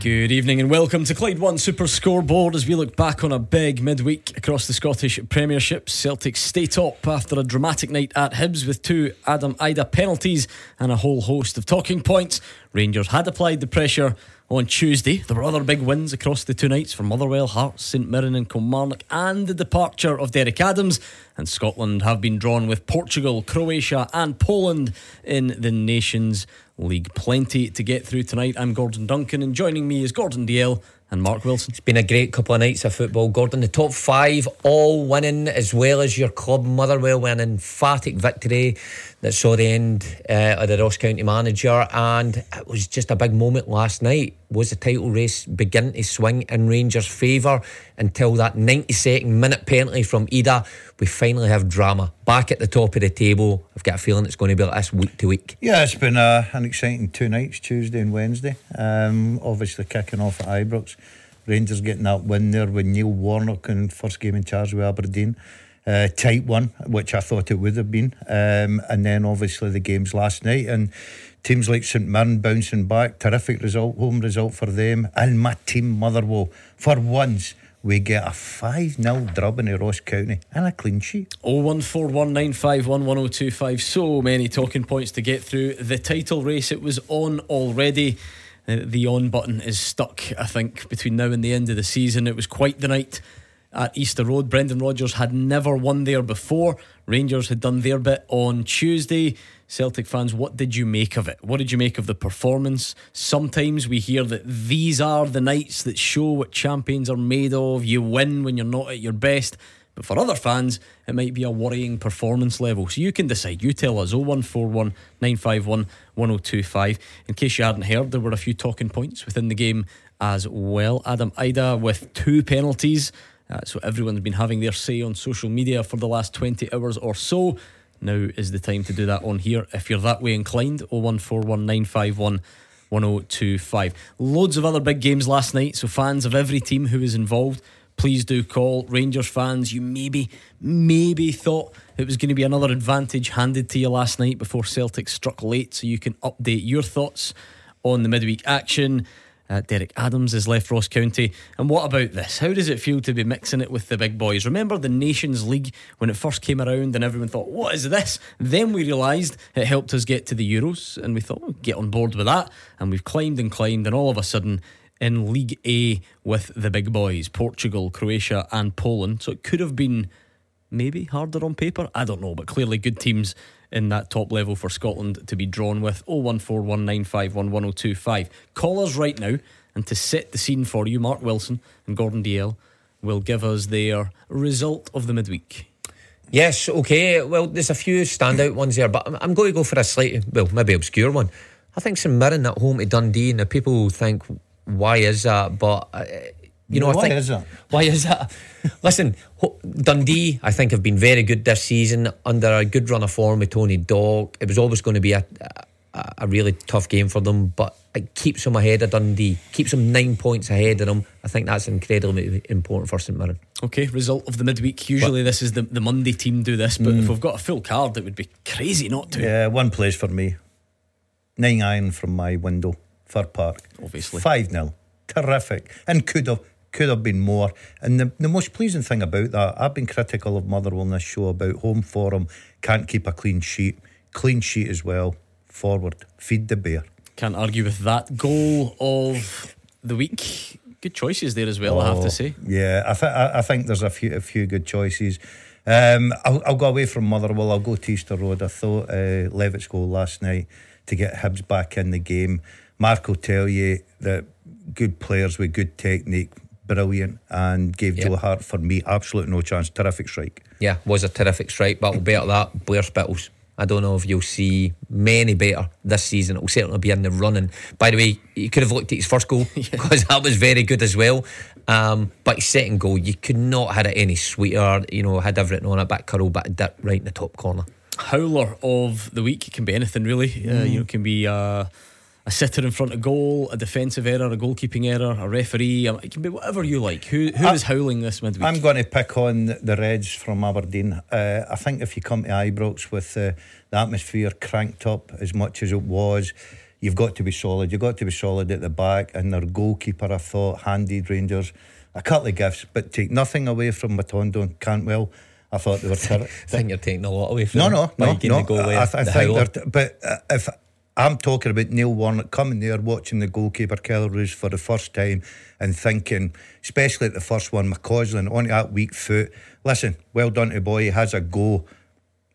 Good evening and welcome to Clyde One Super Scoreboard as we look back on a big midweek across the Scottish Premiership. Celtic stay top after a dramatic night at Hibs with two Adam Idah penalties and a whole host of talking points. Rangers had applied the pressure on Tuesday. There were other big wins across the two nights for Motherwell, Hearts, St Mirren, and Kilmarnock, and the departure of Derek Adams. And Scotland have been drawn with Portugal, Croatia, and Poland in the Nations League. Plenty to get through tonight. I'm Gordon Duncan, and joining me is Gordon Dalziel and Mark Wilson. It's been a great couple of nights of football, Gordon. The top five all winning, as well as your club Motherwell winning emphatic victory that saw the end uh, of the Ross County manager, and it was just a big moment last night. Was the title race begin to swing in Rangers' favour until that 92nd minute penalty from Idah? We finally have drama back at the top of the table. I've got a feeling it's going to be like this week to week. Yeah, it's been uh, an exciting two nights, Tuesday and Wednesday. Um, obviously kicking off at Ibrox. Rangers getting that win there with Neil Warnock in first game in charge with Aberdeen uh, tight one, which I thought it would have been. Um, and then obviously the games last night and teams like St Mirren bouncing back, terrific result, home result for them. And my team Motherwell, for once, we get a 5 0 drubbing in Ross County and a clean sheet. 01419511025. So many talking points to get through. The title race, it was on already. Uh, the on button is stuck, I think, between now and the end of the season. It was quite the night at Easter Road. Brendan Rodgers had never won there before. Rangers had done their bit on Tuesday. Celtic fans, what did you make of it? What did you make of the performance? Sometimes we hear that these are the nights that show what champions are made of. You win when you're not at your best. But for other fans, it might be a worrying performance level. So you can decide. You tell us 0141 951 1025. In case you hadn't heard, there were a few talking points within the game as well. Adam Idah with two penalties uh, so everyone's been having their say on social media for the last 20 hours or so. Now is the time to do that on here. If you're that way inclined, 0141951 1025. Loads of other big games last night, so fans of every team who is involved, please do call. Rangers fans, you maybe, maybe thought it was going to be another advantage handed to you last night before Celtic struck late, so you can update your thoughts on the midweek action. Uh, Derek Adams has left Ross County. And what about this? How does it feel to be mixing it with the big boys? Remember the Nations League when it first came around and everyone thought, what is this? Then we realised it helped us get to the Euros and we thought, get on board with that. And we've climbed and climbed, and all of a sudden, in League A with the big boys Portugal, Croatia, and Poland. So it could have been maybe harder on paper. I don't know, but clearly good teams in that top level for Scotland to be drawn with 01419511025. Call us right now, and to set the scene for you, Mark Wilson and Gordon Dalziel will give us their result of the midweek. Yes, okay. Well, there's a few standout ones there, but I'm going to go for a slightly, well, maybe obscure one. I think St Mirren at home to Dundee, and people think, why is that? But uh, you know, why I think, is that? Why is that? Listen, Dundee, I think, have been very good this season under a good run of form with Tony Dock. It was always going to be a, a, a really tough game for them, but it keeps them ahead of Dundee, keeps them nine points ahead of them. I think that's incredibly important for St Mirren. Okay, result of the midweek. Usually, this is the, the Monday team do this, but mm. if we've got a full card, it would be crazy not to. Yeah, one place for me. Nine iron from my window, Fir Park. Obviously. 5 0. Terrific. And could have could have been more. And the, the most pleasing thing about that, I've been critical of Motherwell in this show about home form, can't keep a clean sheet. Clean sheet as well. Forward. Feed the bear. Can't argue with that. Goal of the week. Good choices there as well, oh, I have to oh, say. Yeah, I, th- I, think there's a few a few good choices. Um, I'll, I'll, go away from Motherwell. I'll go to Easter Road. I thought uh, Levitt's goal last night to get Hibs back in the game. Mark will tell you that good players with good technique brilliant and gave yep. Joe Hart for me absolute no chance. Terrific strike. Yeah, was a terrific strike. But I'll bet that Blair Spittal's. I don't know if you'll see many better this season. It will certainly be in the running. By the way, you could have looked at his first goal because that was very good as well. Um, but his second goal, you could not have had it any sweeter. You know, had everything on it, back curl, but dip right in the top corner. Howler of the week. It can be anything really. Uh, mm. Uh, you know, it can be. Uh, a sitter in front of goal, a defensive error, a goalkeeping error, a referee. It can be whatever you like. Who who I, is howling this midweek? I'm going to pick on the Reds from Aberdeen. Uh, I think if you come to Ibrox with uh, the atmosphere cranked up as much as it was, you've got to be solid. You've got to be solid at the back. And their goalkeeper, I thought, handed Rangers a couple of gifts, but take nothing away from Matondo and Cantwell. I thought they were terrible. I think you're taking a lot away from no, no, no, no. The I, I, think they're. But uh, if I'm talking about Neil Warnock coming there, watching the goalkeeper Kelle Roos for the first time, and thinking, especially at the first one, McCausland on that weak foot. Listen, well done to boy. He has a go.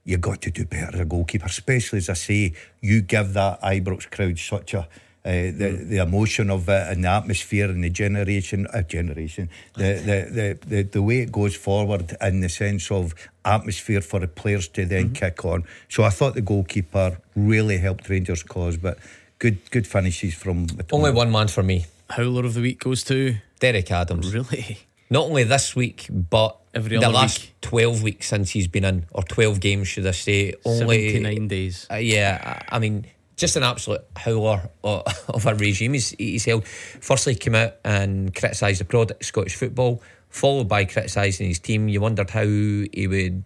You got to do better as a goalkeeper, especially as I say, you give that Ibrox crowd such a uh, the the emotion of it and the atmosphere and the generation uh, generation the, the, the, the, the way it goes forward in the sense of atmosphere for the players to then mm-hmm. kick on. So I thought the goalkeeper really helped Rangers' cause, but good good finishes from only one man for me. Howler of the week goes to Derek Adams. Really? Not only this week, but Every the last week. 12 weeks since he's been in, or 12 games, should I say. Only 79 days. Uh, yeah, I mean, just an absolute howler of a regime he's, he's held. Firstly, came out and criticised the product of Scottish football, followed by criticising his team. You wondered how he would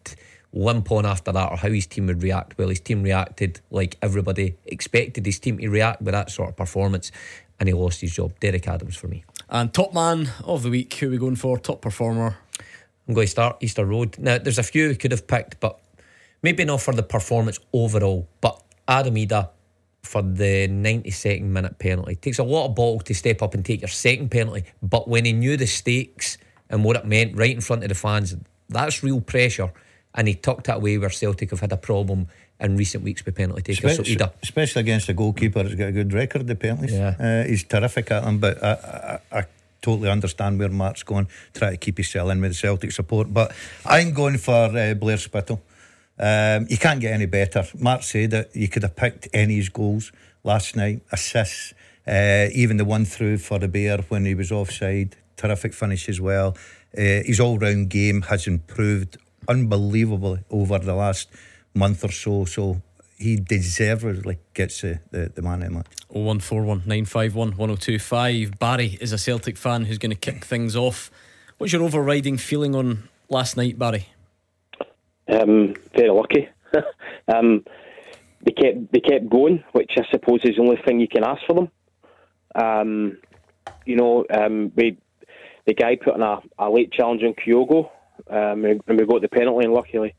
limp on after that or how his team would react. Well, his team reacted like everybody expected his team to react with that sort of performance, and he lost his job. Derek Adams for me. And top man of the week, who are we going for? Top performer? I'm going to start Easter Road. Now, there's a few we could have picked, but maybe not for the performance overall. But Adam Idah for the 92nd minute penalty. It takes a lot of ball to step up and take your second penalty, but when he knew the stakes and what it meant right in front of the fans, that's real pressure. And he tucked that away where Celtic have had a problem in recent weeks with penalty takers. Especially, so especially against a goalkeeper who's got a good record the penalties. Yeah. Uh, he's terrific at them, but I, I, I totally understand where Mark's going, try to keep his cell in with the Celtic support. But I'm going for uh, Blair Spittal. Um, you can't get any better. Mark said that you could have picked any of his goals last night, assists, uh, even the one through for the Bear when he was offside. Terrific finish as well. Uh, his all round game has improved unbelievably over the last month or so. So he deservedly gets the, the, the man of the match. 0141 951 1025. Barry is a Celtic fan who's going to kick things off. What's your overriding feeling on last night, Barry? Um, very lucky. um, they kept they kept going, which I suppose is the only thing you can ask for them. Um, you know, um, we the guy put in a, a late challenge on Kyogo, um, and we got the penalty, and luckily,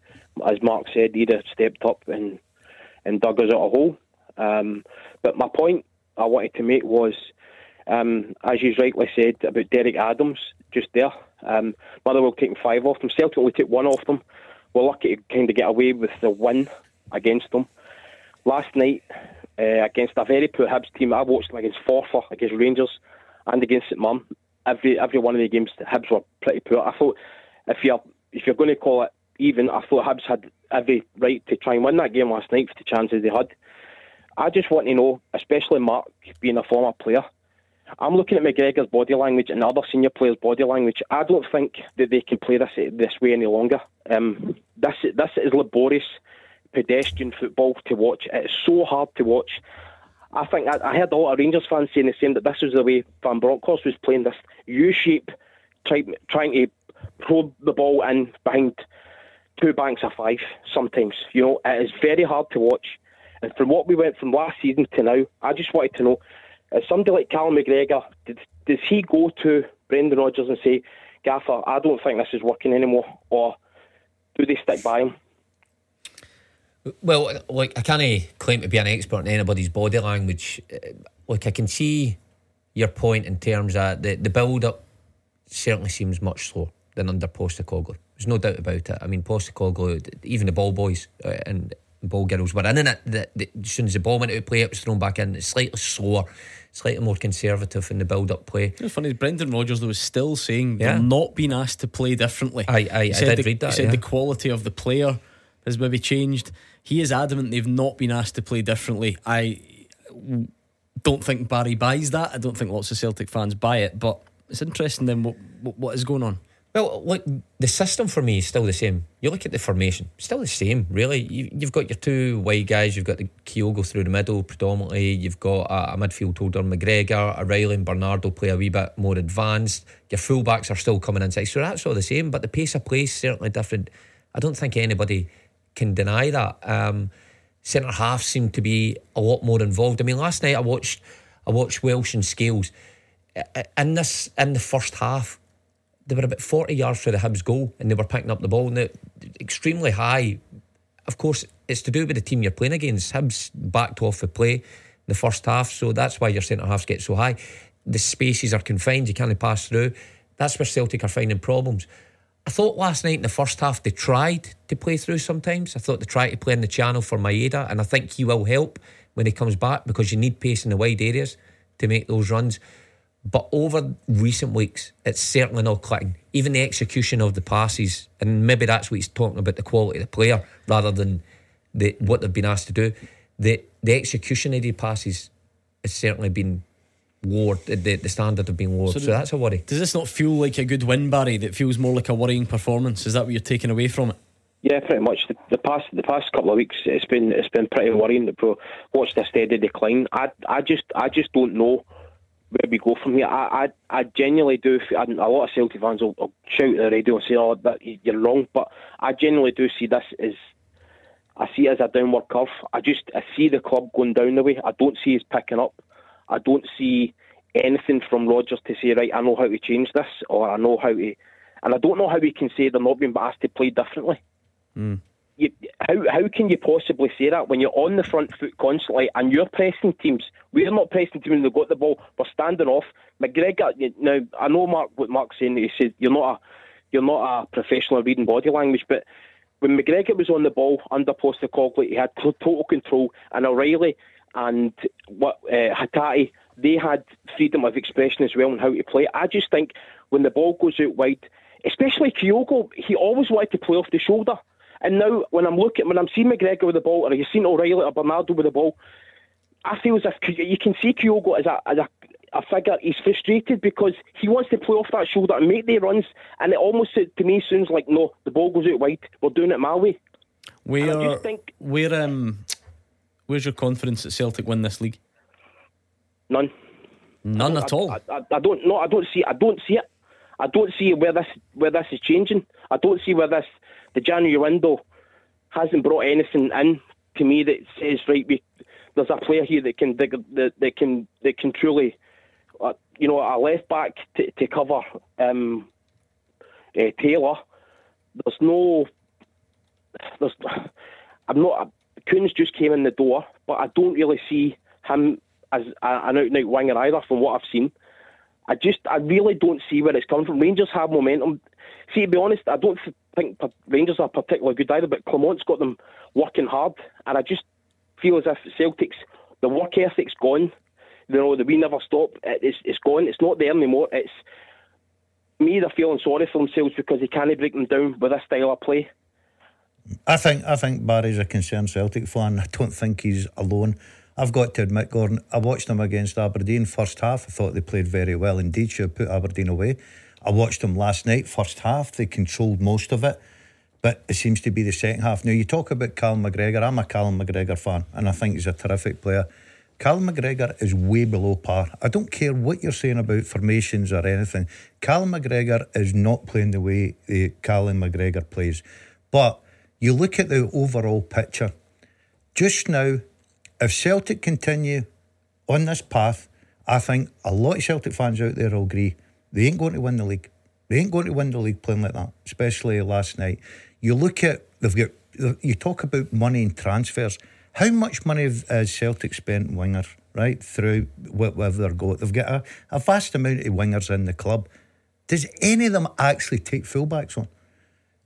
as Mark said, he'd stepped up and and dug us out a hole. Um, but my point I wanted to make was, as you rightly said about Derek Adams just there. Um, Motherwell taking five off them. Celtic only took one off them we're lucky to kind of get away with the win against them. Last night, uh, against a very poor Hibs team, I watched them against Forfar, against Rangers, and against St Mum. Every every one of the games, the Hibs were pretty poor. I thought if you're if you're going to call it even, I thought Hibs had every right to try and win that game last night for the chances they had. I just want to know, especially Mark being a former player, I'm looking at McGregor's body language and other senior players' body language. I don't think that they can play this this way any longer. Um, this this is laborious, pedestrian football to watch. It's so hard to watch. I think I, I heard a lot of Rangers fans saying the same that this was the way Van Bronckhorst was playing this U-shape, try, trying to probe the ball in behind two banks of five. Sometimes, you know, it is very hard to watch. And from what we went from last season to now, I just wanted to know uh, somebody like Callum McGregor, did, does he go to Brendan Rodgers and say, Gaffer, I don't think this is working anymore? Or do they stick by him? Well, like I can't claim to be an expert in anybody's body language. Uh, like I can see your point in terms of the, the build up certainly seems much slower than under Postecoglou. There's no doubt about it. I mean, Postecoglou, even the ball boys uh, and ball girls were in it. The, the, as soon as the ball went out of play, it was thrown back in. It's slightly slower slightly more conservative in the build up play. It's funny, Brendan Rodgers was still saying yeah. they're not being asked to play differently. I, I, I did the, read that. He said yeah. the quality of the player has maybe changed. He is adamant they've not been asked to play differently. I don't think Barry buys that. I don't think lots of Celtic fans buy it, but it's interesting then what, what, what is going on. Well, look, the system for me is still the same. You look at the formation, still the same, really. You, have got your two wide guys, you've got the Kyogo through the middle predominantly, you've got a, a midfield holder, McGregor, O'Riley and Bernardo play a wee bit more advanced. Your fullbacks are still coming inside, so that's all the same, but the pace of play is certainly different. I don't think anybody can deny that. Um, Centre half seem to be a lot more involved. I mean, last night I watched I watched Welsh and Scales in this in the first half they were about 40 yards from the Hibs goal and they were picking up the ball. Now, extremely high. Of course, it's to do with the team you're playing against. Hibs backed off the play in the first half, so that's why your centre halves get so high. The spaces are confined, you can't pass through. That's where Celtic are finding problems. I thought last night in the first half they tried to play through sometimes. I thought they tried to play in the channel for Maeda, and I think he will help when he comes back because you need pace in the wide areas to make those runs. But over recent weeks, it's certainly not clicking. Even the execution of the passes, and maybe that's what he's talking about the quality of the player rather than the what they've been asked to do. The the execution of the passes has certainly been lowered. The, the standard have been lowered. So, so that's a worry. Does this not feel like a good win, Barry? That feels more like a worrying performance. Is that what you're taking away from it? Yeah, pretty much. The, the, past the past couple of weeks, it's been it's been pretty worrying. That watched a steady decline. I I just I just don't know where we go from here. I, I, I genuinely do. a lot of Celtic fans will, will shout at the radio and say, "Oh, that you're wrong," but I genuinely do see this as I see it as a downward curve. I just I see the club going down the way. I don't see us picking up. I don't see anything from Rodgers to say, right, I know how to change this, or I know how to, and I don't know how we can say they're not being asked to play differently. Mm you, how how can you possibly say that when you're on the front foot constantly and you're pressing teams? We're not pressing teams they've got the ball. We're standing off. McGregor. Now I know Mark what Mark's saying. He said you're not a you're not a professional reading body language, but when McGregor was on the ball under Postecoglou, he had total control, and O'Riley and what uh, they had freedom of expression as well and how to play. I just think when the ball goes out wide, especially Kyogo, he always wanted to play off the shoulder. And now, when I'm looking, when I'm seeing McGregor with the ball, or you've seen O'Riley or Bernardo with the ball, I feel as if you can see Kyogo as a, as a a figure. He's frustrated because he wants to play off that shoulder and make the runs, and it almost to me sounds like no, the ball goes out wide. We're doing it my way. Where, think, where, um, where's your confidence that Celtic win this league? None. None at all. I, I, I, don't. No, I don't see. I don't see it. I don't see where this where this is changing. I don't see where this the January window hasn't brought anything in to me that says right, we, there's a player here that can that, that can that can truly, uh, you know, a left back to, to cover um, uh, Taylor. There's no, there's, I'm not. Kuhn just came in the door, but I don't really see him as a, an out and out winger either, from what I've seen. I just, I really don't see where it's coming from. Rangers have momentum. See, to be honest, I don't think Rangers are particularly good either, but Clement's got them working hard, and I just feel as if Celtic's the work ethic's gone. You know, the we never stop. It's it's gone. It's not there anymore. It's me. They're feeling sorry for themselves because they can't break them down with this style of play. I think I think Barry's a concerned Celtic fan. I don't think he's alone. I've got to admit, Gordon, I watched them against Aberdeen first half. I thought they played very well indeed. Should have put Aberdeen away. I watched them last night, first half. They controlled most of it, but it seems to be the second half. Now, you talk about Callum McGregor. I'm a Callum McGregor fan, and I think he's a terrific player. Callum McGregor is way below par. I don't care what you're saying about formations or anything. Callum McGregor is not playing the way the Callum McGregor plays. But you look at the overall picture. Just now, if Celtic continue on this path, I think a lot of Celtic fans out there will agree they ain't going to win the league. They ain't going to win the league playing like that, especially last night. You look at, they've got, you talk about money and transfers. How much money has Celtic spent wingers, right, through whatever they're got? They've got a, a vast amount of wingers in the club. Does any of them actually take fullbacks on?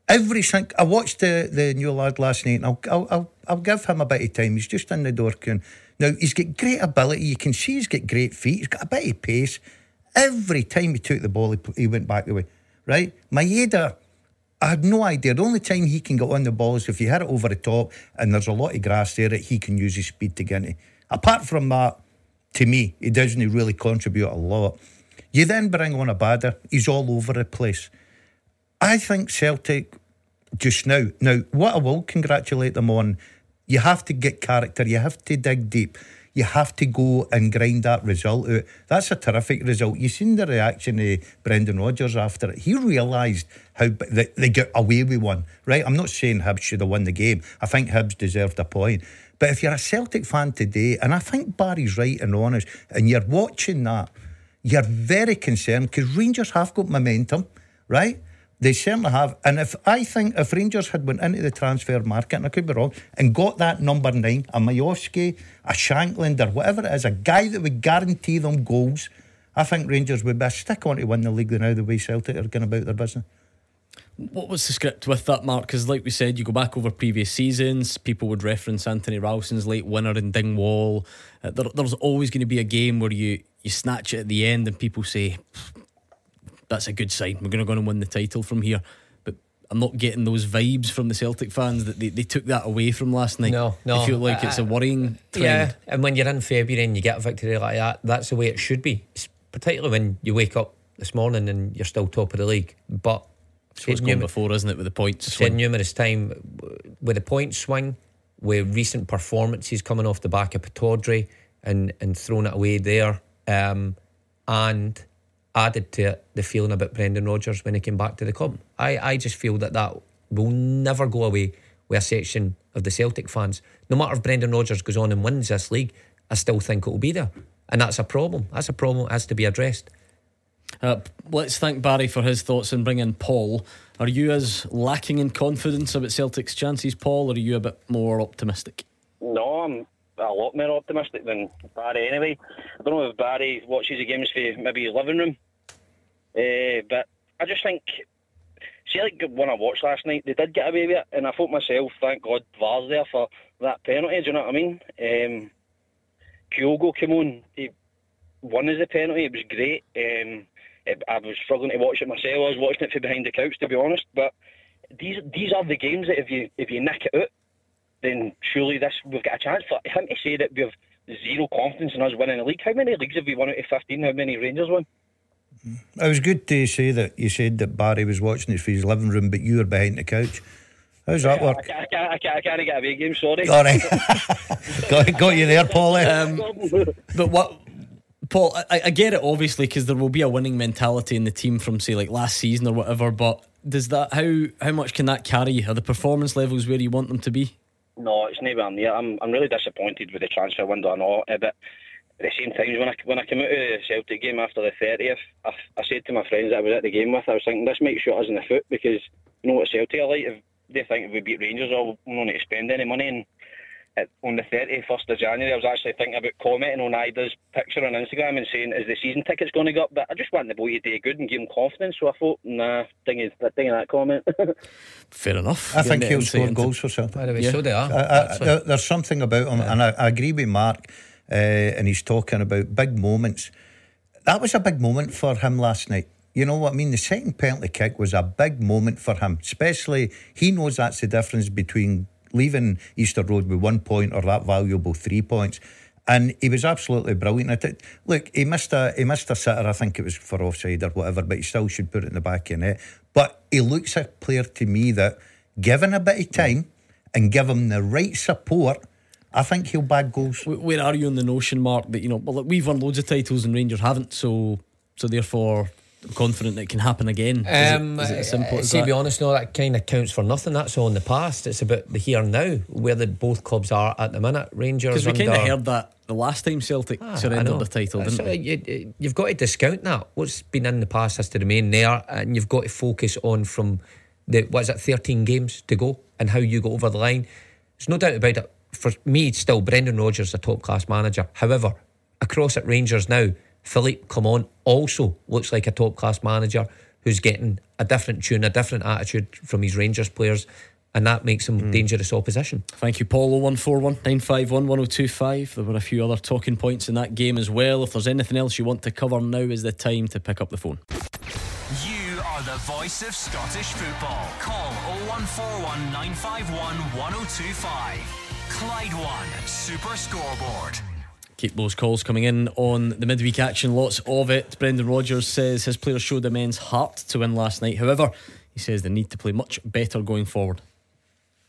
Every single, I watched the, the new lad last night, and I'll, I'll, I'll, I'll give him a bit of time. He's just in the door. Now, he's got great ability. You can see he's got great feet. He's got a bit of pace. Every time he took the ball, he, he went back the way. Right? Maeda, I had no idea. The only time he can get on the ball is if you hit it over the top and there's a lot of grass there that he can use his speed to get into. Apart from that, to me, he doesn't really contribute a lot. You then bring on Abada, he's all over the place. I think Celtic just now. Now, what I will congratulate them on, you have to get character, you have to dig deep, you have to go and grind that result out. That's a terrific result. You seen the reaction of Brendan Rodgers after it. He realised how they, they got away with one, right? I'm not saying Hibs should have won the game. I think Hibs deserved a point. But if you're a Celtic fan today, and I think Barry's right and honest, and you're watching that, you're very concerned because Rangers have got momentum, right? They certainly have. And if I think if Rangers had went into the transfer market, and I could be wrong, and got that number nine, a Miovski, a Shankland, or whatever it is, a guy that would guarantee them goals, I think Rangers would be a stick on to win the league now the way Celtic are going about their business. What was the script with that, Mark? Because, like we said, you go back over previous seasons, people would reference Anthony Ralston's late winner in Dingwall. Uh, there, there's always going to be a game where you, you snatch it at the end and people say, that's a good sign. We're going to go and win the title from here. But I'm not getting those vibes from the Celtic fans that they, they took that away from last night. No, no. I feel like it's a worrying trend. Yeah, and when you're in February and you get a victory like that, that's the way it should be. Particularly when you wake up this morning and you're still top of the league. But so it's gone before, isn't it, with the points? Said numerous time with the point swing, with recent performances coming off the back of Pittodrie and and throwing it away there, um, and added to it the feeling about Brendan Rodgers when he came back to the club. I I just feel that that will never go away with a section of the Celtic fans. No matter if Brendan Rodgers goes on and wins this league, I still think it will be there, and that's a problem. That's a problem that has to be addressed. Uh, let's thank Barry for his thoughts and bring in Paul. Are you as lacking in confidence about Celtic's chances, Paul, or are you a bit more optimistic? No, I'm a lot more optimistic than Barry anyway. I don't know if Barry watches the games for maybe his living room, uh, but I just think, see, like when I watched last night, they did get away with it, and I thought myself, thank God VAR's there for that penalty, do you know what I mean? Um, Kyogo came on, he won as a penalty, it was great. Um, I was struggling to watch it myself. I was watching it from behind the couch, to be honest. But these these are the games that if you if you nick it out, then surely this we've got a chance. For him to say that we have zero confidence in us winning the league. How many leagues have we won out of fifteen? How many Rangers won? It was good to say that you said that Barry was watching it from his living room, but you were behind the couch. How's that work? I, I, can't, I, can't, I can't get away game, sorry. All right. got, got you there, Paulie. Um, but what Paul, I, I get it obviously because there will be a winning mentality in the team from say like last season or whatever. But does that how how much can that carry? Are the performance levels where you want them to be? No, it's never near. I'm I'm really disappointed with the transfer window and all. Eh, but at the same time, when I when I came out of the Celtic game after the thirtieth, I, I said to my friends that I was at the game with, I was thinking this might shoot us in the foot because you know what Celtic are like. If they think if we beat Rangers, all we don't need to spend any money and on the 31st of January, I was actually thinking about commenting on Idah's picture on Instagram and saying, is the season tickets going to go up? But I just want the boy to do good and give him confidence. So I thought, nah, ding, is, ding that comment. Fair enough. I think he'll score goals for Celtic. By the way, yeah. so they are. I, I, there, there's something about him, yeah. and I, I, agree with Mark, uh, and he's talking about big moments. That was a big moment for him last night. You know what I mean? The second penalty kick was a big moment for him, especially he knows that's the difference between leaving Easter Road with one point or that valuable three points. And he was absolutely brilliant at it. Look, he missed a he missed a sitter. I think it was for offside or whatever, but he still should put it in the back of the net. But he looks a player to me that, given a bit of time and give him the right support, I think he'll bag goals. Where are you on the notion, Mark, that you know? Well, we've won loads of titles and Rangers haven't, so so therefore confident that it can happen again? Is, um, it, is it as simple as see, that? To be honest, no, that kind of counts for nothing. That's all in the past. It's about the here and now, where the both clubs are at the minute. Rangers. Because we kind of heard that the last time Celtic ah, surrendered the title, didn't so we? You, you've got to discount that. What's been in the past has to remain there, and you've got to focus on from the what is it, thirteen games to go, and how you go over the line. There's no doubt about it. For me, still Brendan Rodgers a top class manager. However, across at Rangers now Philippe Clement also looks like a top class manager who's getting a different tune, a different attitude from his Rangers players. And that makes him mm. dangerous opposition. Thank you, Paul. 0141 951 1025. There were a few other talking points in that game as well. If there's anything else you want to cover, now is the time to pick up the phone. You are the voice of Scottish football. Call 0141 951 1025. Clyde One Super Scoreboard. Keep those calls coming in on the midweek action, lots of it. Brendan Rodgers says his players showed immense heart to win last night. However, He says they need to play much better going forward.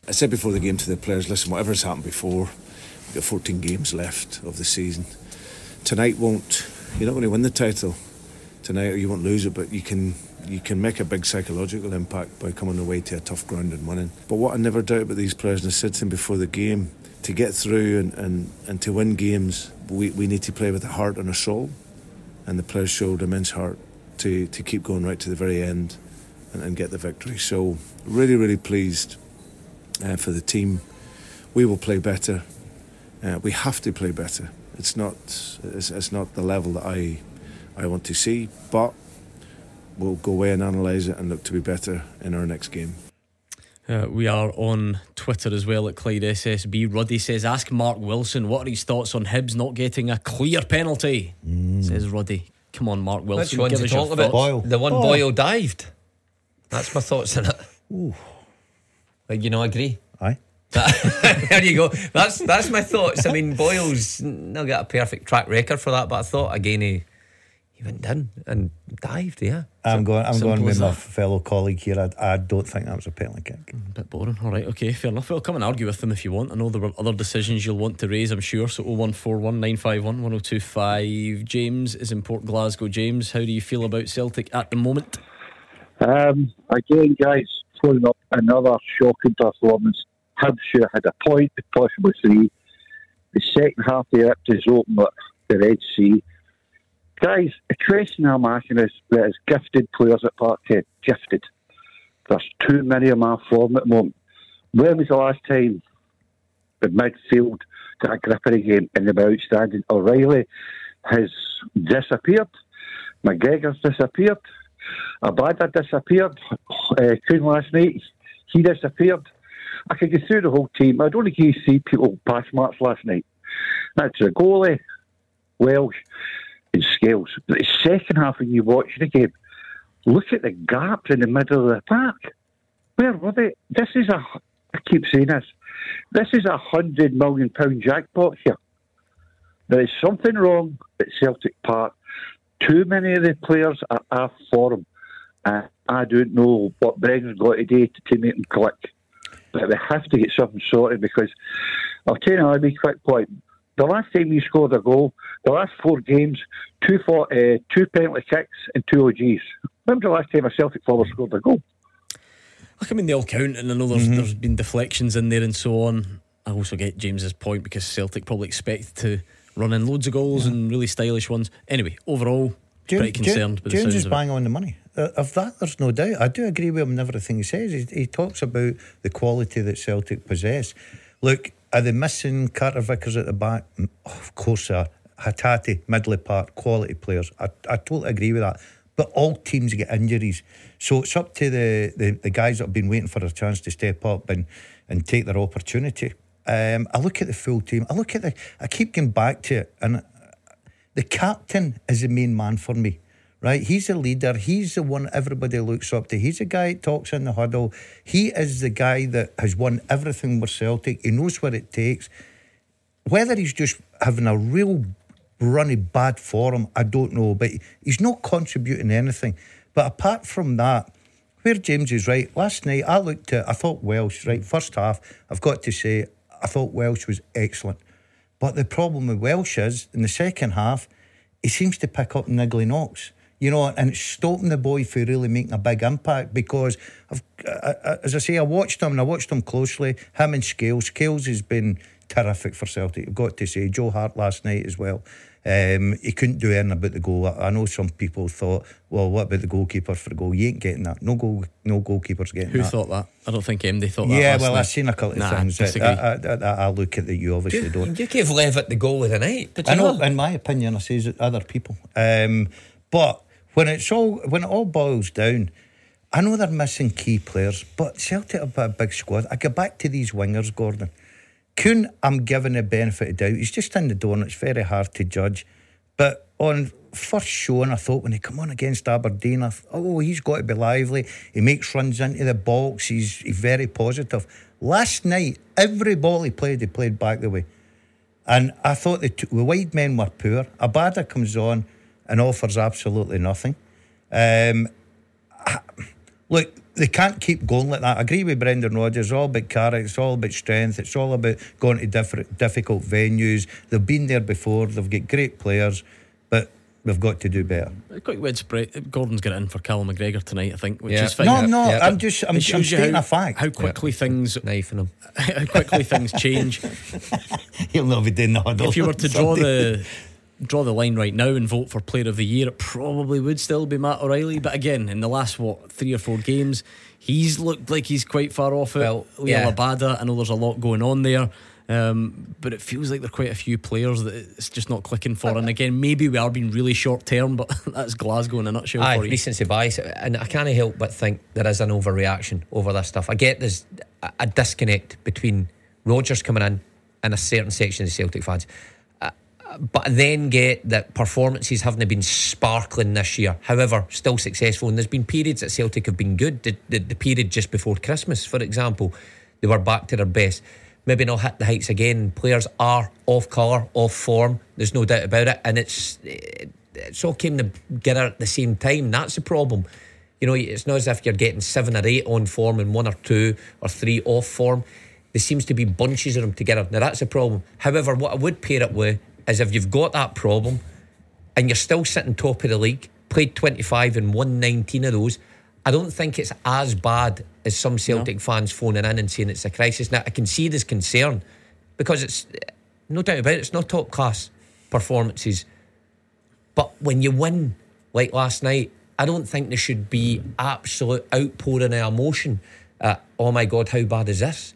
I said before the game to the players, listen, whatever's happened before, we've got 14 games left of the season. Tonight won't, you're not going to win the title tonight or you won't lose it, but you can you can make a big psychological impact by coming away to a tough ground and winning. But what I never doubt about these players, and I said to them before the game, to get through and, and, and to win games, we, we need to play with a heart and a soul. And the players showed immense heart to, to keep going right to the very end and, and get the victory. So, really, really pleased uh, for the team. We will play better. Uh, we have to play better. It's not, it's, it's not the level that I, I want to see, but we'll go away and analyse it and look to be better in our next game. Uh, we are on Twitter as well at Clyde SSB. Ruddy says, Ask Mark Wilson what are his thoughts on Hibs not getting a clear penalty. Mm. Says Ruddy. Come on, Mark Wilson. Which one to talk about? Boyle. The one oh. Boyle dived. That's my thoughts on it. Ooh. Like, you know, I agree. Aye. there you go. That's that's my thoughts. I mean, Boyle's not got a perfect track record for that, but I thought again he he went in and dived. Yeah, I'm going. I'm going with my fellow colleague here. I, I don't think that was a penalty kick. A bit boring. All right. Okay. Fair enough. Well, come and argue with them if you want. I know there were other decisions you'll want to raise. I'm sure. So 0141 951 1025. James is in Port Glasgow. James, how do you feel about Celtic at the moment? Um, again, guys, following up another shocking performance. Hibs should have had a point, possibly three. The second half, they ripped us open at the Red Sea Guys, a question I'm asking is is gifted players at Parkhead. Gifted. There's too many of off form at the moment. When was the last time the midfield got a grip of the game and they were outstanding? O'Riley has disappeared. McGregor's disappeared. Abada disappeared. Uh, Kuhn last night, he disappeared. I could go through the whole team. I don't you see people pass marks last night. That's a goalie, Welsh, in scales. But the second half, when you watch the game, look at the gaps in the middle of the park. Where were they? This is a, I keep saying this, this is a hundred million pound jackpot here. There is something wrong at Celtic Park. Too many of the players are off form. Uh, I don't know what Brendan's got to do to, to make them click. But they have to get something sorted because I'll tell you a wee quick point. The last time we scored a goal, the last four games, two for, uh, two penalty kicks and two OGs. When was the last time a Celtic forward scored a goal? I mean, they all count, and I know there's, mm-hmm. there's been deflections in there and so on. I also get James's point because Celtic probably expect to run in loads of goals yeah. and really stylish ones. Anyway, overall, James, pretty concerned. James, James is bang on the money. Uh, of that, there's no doubt. I do agree with him in everything he says. He, he talks about the quality that Celtic possess. Look, are they missing Carter Vickers at the back? Of course they are. Hatate, Midley Park, quality players. I, I totally agree with that. But all teams get injuries. So it's up to the, the, the guys that have been waiting for a chance to step up and, and take their opportunity. Um, I look at the full team. I look at the. I keep going back to it, and the captain is the main man for me right? He's a leader. He's the one everybody looks up to. He's the guy that talks in the huddle. He is the guy that has won everything with Celtic. He knows what it takes. Whether he's just having a real runny bad form, I don't know, but he's not contributing anything. But apart from that, where James is right, last night I looked at, I thought Welsh, right, first half, I've got to say, I thought Welsh was excellent. But the problem with Welsh is, in the second half, he seems to pick up niggly knocks you know, and it's stopping the boy from really making a big impact because, I've, I, I, as I say, I watched him and I watched him closely. Him and Scales. Scales has been terrific for Celtic, I've got to say. Joe Hart last night as well. Um, he couldn't do anything about the goal. I, I, know some people thought, well, what about the goalkeeper for the goal? You ain't getting that. No goal, no goalkeeper's getting Who that. thought that? I don't think MD thought that. Yeah, well, night. I've seen a couple of nah, things. I, I, I, look at that you obviously you, don't. You gave Levitt the goal of the night. Did I know, know, in my opinion, I say other people. Um, but when it's all when it all boils down, I know they're missing key players, but Celtic have a big squad. I go back to these wingers, Gordon. Kuhn, I'm giving the benefit of doubt. He's just in the door and it's very hard to judge. But on first showing, I thought when he come on against Aberdeen, I thought, oh, he's got to be lively. He makes runs into the box. He's, he's very positive. Last night, every ball he played, he played back the way. And I thought the, two, the wide men were poor. Abada comes on and offers absolutely nothing. Um, look, they can't keep going like that. I agree with Brendan Rodgers. It's all about character. It's all about strength. It's all about going to different, difficult venues. They've been there before. They've got great players, but we've got to do better. Quite widespread. Gordon's got it in for Callum McGregor tonight, I think, which Yeah. is fine. No, no. Yeah, I'm but just. I'm, It I'm shows you stating how, a fact. how quickly things Knifing him. how quickly things change. He'll not be doing the huddle. if you were to draw Sunday. the draw the line right now and vote for player of the year, it probably would still be Matt O'Riley. But again, in the last what three or four games, he's looked like he's quite far off it. Well, yeah. Labada, I know there's a lot going on there. Um, but it feels like there are quite a few players that it's just not clicking for. And again, maybe we are being really short term, but that's Glasgow in a nutshell Aye, for you. recency bias, and I can't help but think there is an overreaction over this stuff. I get there's a, disconnect between Rodgers coming in and a certain section of Celtic fans, but then get that performances haven't been sparkling this year. However, still successful, and there's been periods that Celtic have been good. The, the, the period just before Christmas, for example, they were back to their best. Maybe not hit the heights again. Players are off colour, off form. There's no doubt about it, and it's it's all came together at the same time. That's the problem. You know, it's not as if you're getting seven or eight on form and one or two or three off form. There seems to be bunches of them together. Now that's a problem. However, what I would pair it with is if you've got that problem and you're still sitting top of the league, played 25 and won 19 of those, I don't think it's as bad as some Celtic fans phoning in and saying it's a crisis. Now, I can see this concern because it's no doubt about it, it's not top class performances. But when you win, like last night, I don't think there should be absolute outpouring of emotion. Uh, oh my God, how bad is this?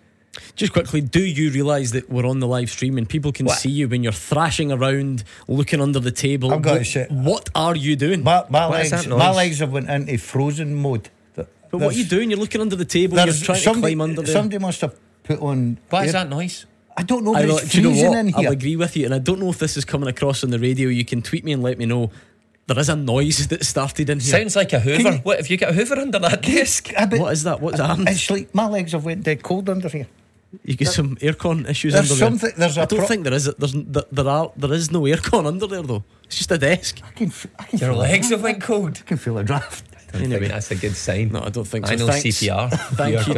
Just quickly, do you realise that we're on the live stream and people can What? see you when you're thrashing around, looking under the table? I've got to what, say- what are you doing? My, my legs, that my noise? legs have went into frozen mode. Th- but what are you doing? You're looking under the table. You're there's trying to somebody, climb under there. Somebody must have put on. What is air- that noise? I don't know. I know, it's do you know what? in here. I'll agree with you, and I don't know if this is coming across on the radio. You can tweet me and let me know. There is a noise that started in here. Sounds like a Hoover. You- what have you got a Hoover under that desk? I bet- what is that? What's that? It's like my legs have went dead cold under here. You get some aircon issues There's under something- there. there's a I don't pro- think there is. There's there, there are there is no aircon under there though. It's just a desk. I can, f- I can Your feel legs a have went cold. I can feel a draft. I think Anyway. that's a good sign. No, I don't think so. I know Thanks. CPR. Thank you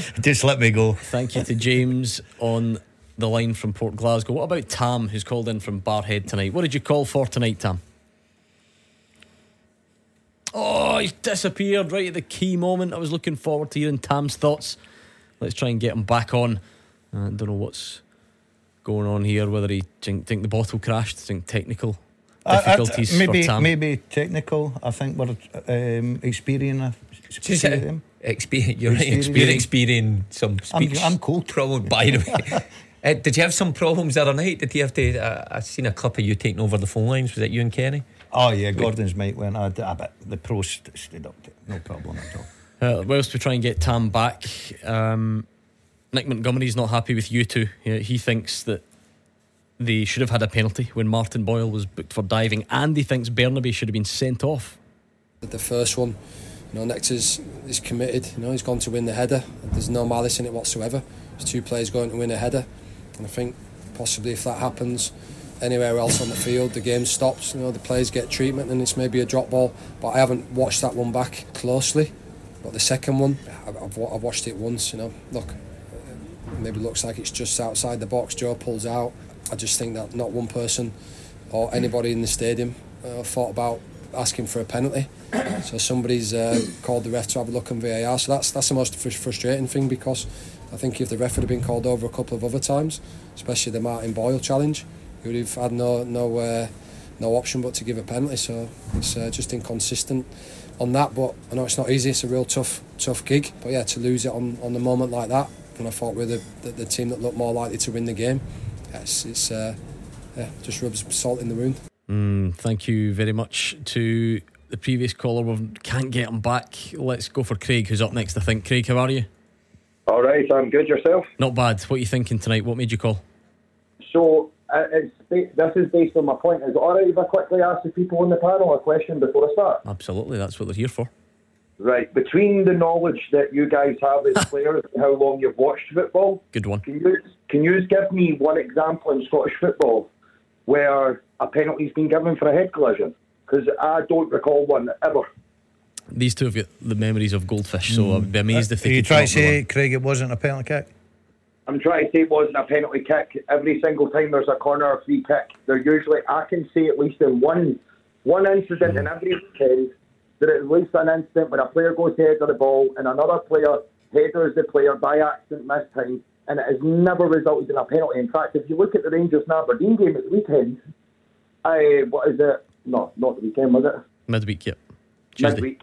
to Just let me go. Thank you to James on the line from Port Glasgow. What about Tam, who's called in from Barrhead tonight? What did you call for tonight, Tam? Oh, he's disappeared right at the key moment. I was looking forward to hearing Tam's thoughts. Let's try and get him back on. I don't know what's going on here. Whether he think, think the bottle crashed, think technical I- I- difficulties maybe for Tam. maybe technical. I think we're um, experiencing. Just, uh, exper- you're, Experience. you're experiencing some I'm- speech. I'm cold. Problem, by the way. Uh, did you have some problems the other night? Did you have to? Uh, I seen a clip of you taking over the phone lines. Was it you and Kenny? Oh yeah, Gordon's mic went. I, I bet the pros st- stood up. To it. No problem at all. Uh, whilst we try and get Tam back, um, Nick Montgomery's not happy with you two. He, he thinks that they should have had a penalty when Martin Boyle was booked for diving, and he thinks Bernabei should have been sent off. The first one, you know, Nectar's is, is committed. You know, he's gone to win the header. There's no malice in it whatsoever. There's two players going to win a header, and I think possibly if that happens anywhere else on the field, the game stops. You know, the players get treatment, and it's maybe a drop ball. But I haven't watched that one back closely. But the second one, I've, I've, watched it once. You know, look, maybe looks like it's just outside the box. Joe pulls out. I just think that not one person or anybody in the stadium uh, thought about asking for a penalty. So somebody's uh, called the ref to have a look on VAR. So that's that's the most fr- frustrating thing because I think if the ref have been called over a couple of other times, especially the Martin Boyle challenge, he would have had no no uh, no option but to give a penalty. So it's uh, just inconsistent on that. But I know it's not easy. It's a real tough tough gig. But yeah, to lose it on, on the moment like that, when I thought we're the, the, the team that looked more likely to win the game, yeah, it's, it's uh, yeah, just rubs salt in the wound. Mm, thank you very much to the previous caller. We can't get him back. Let's go for Craig, who's up next. I think. Craig, how are you? All right, I'm good. Yourself? Not bad. What are you thinking tonight? What made you call? So it's this is based on my point. Is it all right if I quickly ask the people on the panel a question before I start? Absolutely, that's what they're here for. Right. Between the knowledge that you guys have as players and how long you've watched football, Good one. can you can you give me one example in Scottish football where a penalty's been given for a head collision? Because I don't recall one ever. These two have got the memories of goldfish, so hmm. I'd be amazed if Are they you could trying to come up with say. Craig, it wasn't a penalty kick? I'm trying to say it wasn't a penalty kick. Every single time there's a corner or free kick, they're usually I can say at least in one one incident in every weekend there is at least an incident when a player goes to header the ball and another player headers the player by accident missed time and it has never resulted in a penalty. In fact, if you look at the Rangers and Aberdeen game at the weekend, I what is it? No, not the weekend, was it? Midweek, yep. Tuesday. midweek.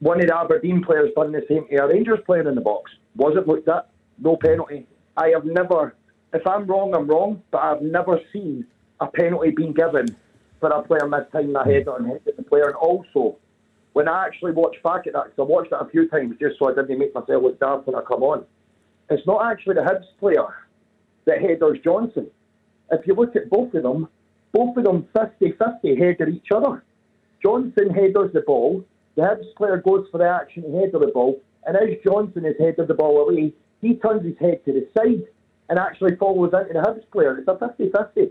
One of the Aberdeen players done the same to a Rangers player in the box. Wasn't looked at. No penalty. I have never, if I'm wrong, I'm wrong, but I've never seen a penalty being given for a player mistiming a header and hitting the player. And also, when I actually watched back at that, because I watched it a few times just so I didn't make myself look daft when I come on, it's not actually the Hibs player that headers Johnston. If you look at both of them, both of them 50-50 header each other. Johnston headers the ball. The Hibs player goes for the action header the ball. And as Johnston has headed the ball away, he turns his head to the side and actually follows into the Hibs player. It's a 50 50.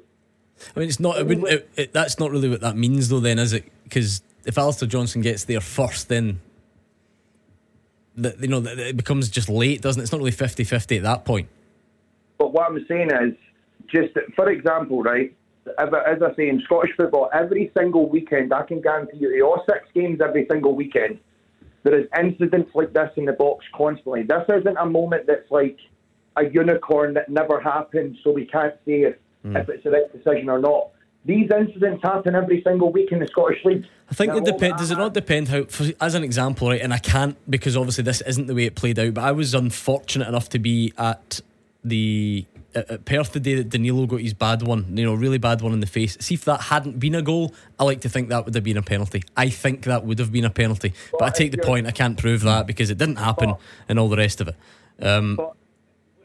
I mean, it's not. It wouldn't. It, it, that's not really what that means, though. Then is it? Because if Alistair Johnston gets there first, then the, you know the- the- it becomes just late, doesn't it? It's not really 50-50 at that point. But what I'm saying is, just for example, right, if- as I say in Scottish football, every single weekend, I can guarantee you, in all six games every single weekend, there is incidents like this in the box constantly. This isn't a moment that's like a unicorn that never happened, so we can't say if, hmm. if it's the right decision or not. These incidents happen every single week in the Scottish League. I think Now, it depends. Does it not depend how? For, as an example, right? And I can't because obviously this isn't the way it played out. But I was unfortunate enough to be at the at, Perth the day that Danilo got his bad one. You know, really bad one in the face. See if that hadn't been a goal, I like to think that would have been a penalty. I think that would have been a penalty. But I take the point. I can't prove that because it didn't happen and all the rest of it. Um, look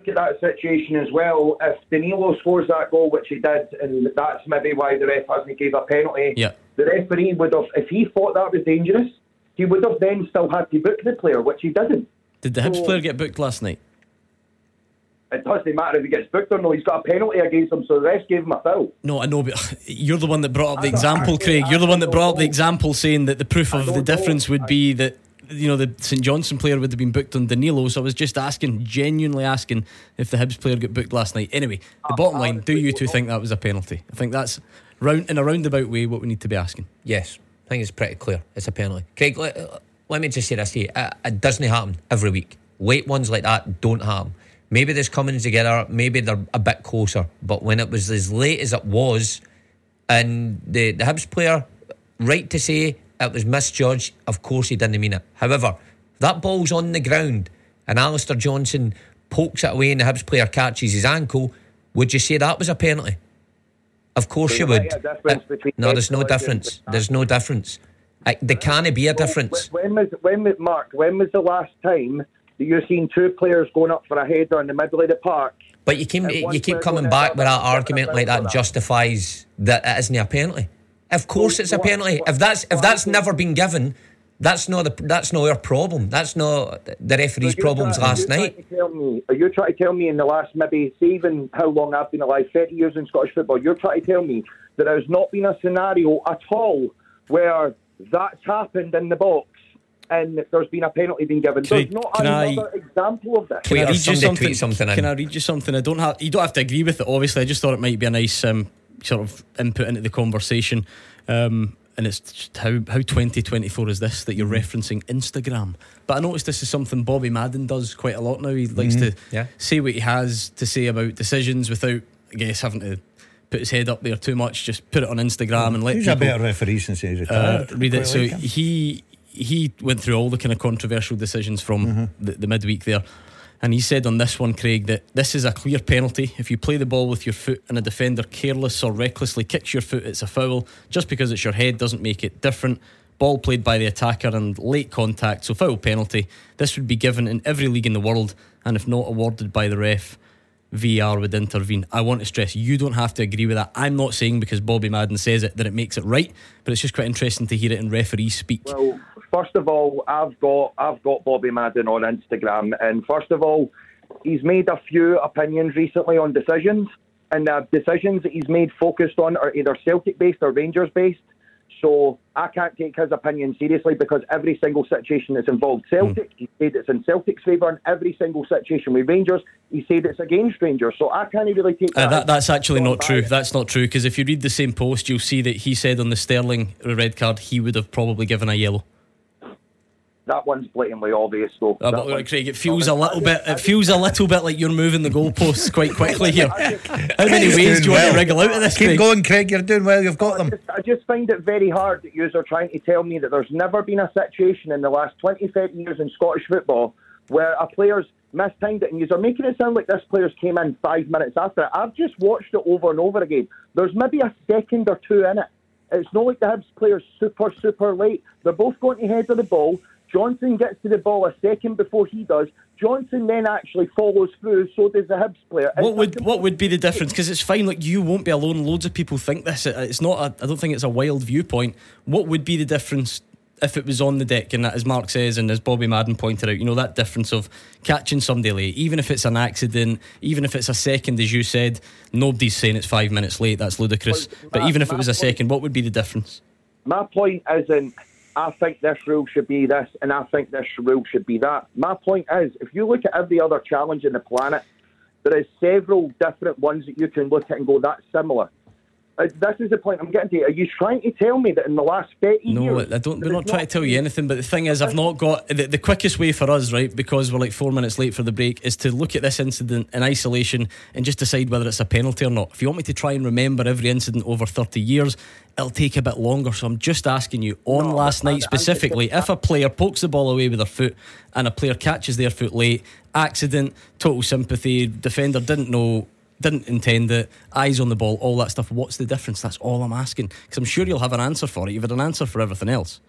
at that situation as well. If Danilo scores that goal, which he did, and that's maybe why the ref hasn't gave a penalty. Yeah. The referee would have, if he thought that was dangerous, he would have then still had to book the player, which he didn't. did the Hibs player get booked last night? It doesn't matter if he gets booked or no. He's got a penalty against him, so the ref gave him a foul. No, I know, but you're the one that brought up the example, Craig. You're the one that brought up the example saying that the proof of the difference would be that you know the St Johnstone player would have been booked on Danilo. So I was just asking, genuinely asking, if the Hibs player got booked last night. Anyway, the bottom line: Do you two think that was a penalty? I think that's round in a roundabout way what we need to be asking. Yes, I think it's pretty clear. It's a penalty. Craig, let, uh, let me just say this to you. It, it doesn't happen every week. Late ones like that don't happen. Maybe there's coming together, maybe they're a bit closer. But when it was as late as it was, and the, the Hibs player, right to say it was misjudged, of course he didn't mean it. However, that ball's on the ground and Alistair Johnston pokes it away and the Hibs player catches his ankle, would you say that was a penalty? Of course So you would. might be a difference Uh, no, there's no difference. There's no difference. I, there can't be a difference. When was when was Mark? When was the last time that you've seen two players going up for a header in the middle of the park? But you keep you keep coming back with that argument like for that justifies that it isn't a penalty. Of course, it's a penalty. If that's if that's never been given, that's not the that's not our problem. That's not the referee's problems trying- last you're night. trying to tell me, are you trying to tell me in the last maybe say even how long I've been alive, thirty years in Scottish football? You're trying to tell me that there's not been a scenario at all where that's happened in the box and there's been a penalty being given. Craig, there's not can I- another example of this. Can I read you something? something. Can I read you something? I don't have. You don't have to agree with it. Obviously, I just thought it might be a nice um, sort of input into the conversation. Um, and it's just how how 2024 is this that you're referencing Instagram? But I noticed this is something Bobby Madden does quite a lot now. He likes to Yeah. say what he has to say about decisions without, I guess, having to put his head up there too much. Just put it on Instagram and let He's people a better referee since he's uh, retired. read it. Quite So like him. he he went through all the kind of controversial decisions from Mm-hmm. the, the midweek there. And he said on this one, Craig, that this is a clear penalty. If you play the ball with your foot and a defender careless or recklessly kicks your foot, it's a foul. Just because it's your head doesn't make it different. Ball played by the attacker and late contact, so foul penalty. This would be given in every league in the world, and if not awarded by the ref, VAR would intervene. I want to stress you don't have to agree with that. I'm not saying because Bobby Madden says it that it makes it right, but it's just quite interesting to hear it in referee speak. Well, first of all, I've got I've got Bobby Madden on Instagram, and first of all, he's made a few opinions recently on decisions, and the decisions that he's made focused on are either Celtic based or Rangers based. So I can't take his opinion seriously because every single situation that's involved Celtic, he said it's in Celtic's favour, and every single situation with Rangers, he said it's against Rangers. So I can't really take that. Uh, that that's actually not true. by. That's not true because if you read the same post, you'll see that he said on the Sterling red card he would have probably given a yellow. That one's blatantly obvious, though. Uh, but, one- Craig, it feels a little bit. It feels a little bit like you're moving the goalposts quite quickly here. How many ways do you doing want to wriggle out of this? Keep Craig? going, Craig. You're doing well. You've got them. I just find it very hard that you are trying to tell me that there's never been a situation in the last 20, 30 years in Scottish football where a player's mistimed it and you are making it sound like this player's came in five minutes after it. I've just watched it over and over again. There's maybe a second or two in it. It's not like the Hibs player's super, super late. They're both going to head of the ball. Johnston gets to the ball a second before he does. Johnston then actually follows through, so does the Hibs player. What would what would be the difference? Because it's fine. Like you won't be alone. Loads of people think this. It's not. A, I don't think it's a wild viewpoint. What would be the difference if it was on the deck and that, as Mark says and as Bobby Madden pointed out, you know that difference of catching somebody late, even if it's an accident, even if it's a second, as you said, nobody's saying it's five minutes late. That's ludicrous. But that- even if it was a point- second, what would be the difference? My point isn't, I think this rule should be this and I think this rule should be that. My point is, if you look at every other challenge in the planet, there is several different ones that you can look at and go, that's similar. Uh, this is the point I'm getting to. Are you trying to tell me that in the last 30 No, years... No, I don't. We're not trying to tell you anything. But the thing is, I've not got the, the quickest way for us, right? Because we're like four minutes late for the break, is to look at this incident in isolation and just decide whether it's a penalty or not. If you want me to try and remember every incident over thirty years, it'll take a bit longer. So I'm just asking you on No, last night specifically, if a player pokes the ball away with their foot and a player catches their foot late, accident, total sympathy, defender didn't know. Didn't intend it, eyes on the ball, all that stuff. What's the difference? That's all I'm asking. Because I'm sure you'll have an answer for it. You've had an answer for everything else.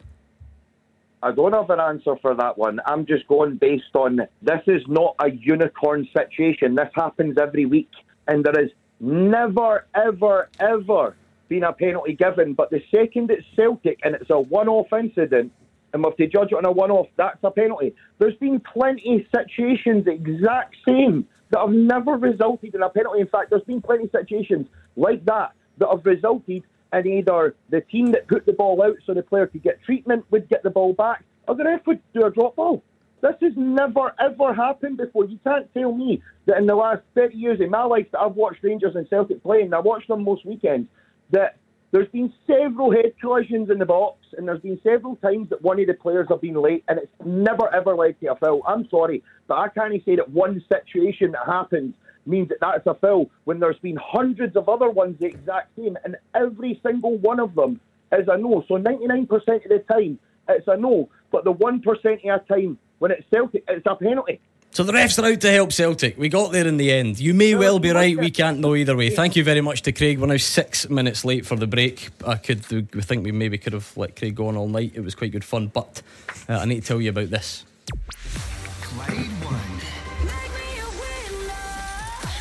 I don't have an answer for that one. I'm just going based on this is not a unicorn situation. This happens every week, and there is never, ever, ever been a penalty given. But the second it's Celtic and it's a one-off incident, and have to judge it on a one-off, that's a penalty. There's been plenty of situations exact same that have never resulted in a penalty. In fact, there's been plenty of situations like that that have resulted in either the team that put the ball out so the player could get treatment would get the ball back, or the ref would do a drop ball. This has never ever happened before. You can't tell me that in the last 30 years in my life that I've watched Rangers and Celtic play, and I watched them most weekends, that there's been several head collisions in the box, and there's been several times that one of the players have been late, and it's never ever led to a foul. I'm sorry, but I can't say that one situation that happens means that that's a foul when there's been hundreds of other ones the exact same, and every single one of them is a no. So 99% of the time, it's a no, but the 1% of the time when it's Celtic, it's a penalty. So the refs are out to help Celtic. We got there in the end. You may well be right. We can't know either way. Thank you very much to Craig. We're now six minutes late for the break. I could, we think we maybe could have let Craig go on all night. It was quite good fun, but uh, I need to tell you about this.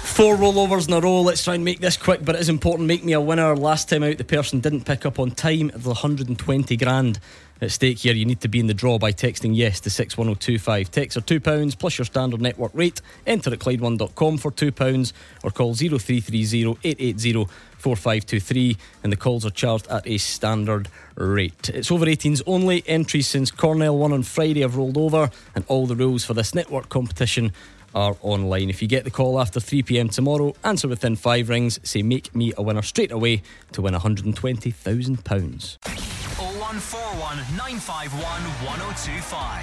Four rollovers in a row. Let's try and make this quick, but it is important. Make me a winner. Last time out, the person didn't pick up on time. the 120 grand at stake here. You need to be in the draw by texting yes to 61025. Texts are £2 plus your standard network rate. Enter at Clyde1.com for £2 or call 0330 880 4523 and the calls are charged at a standard rate. It's over 18s only. Entries since Cornell won on Friday have rolled over and all the rules for this network competition are online. If you get the call after 3 pm tomorrow, answer within five rings, say make me a winner straight away to win £120,000. 0141 951 1025.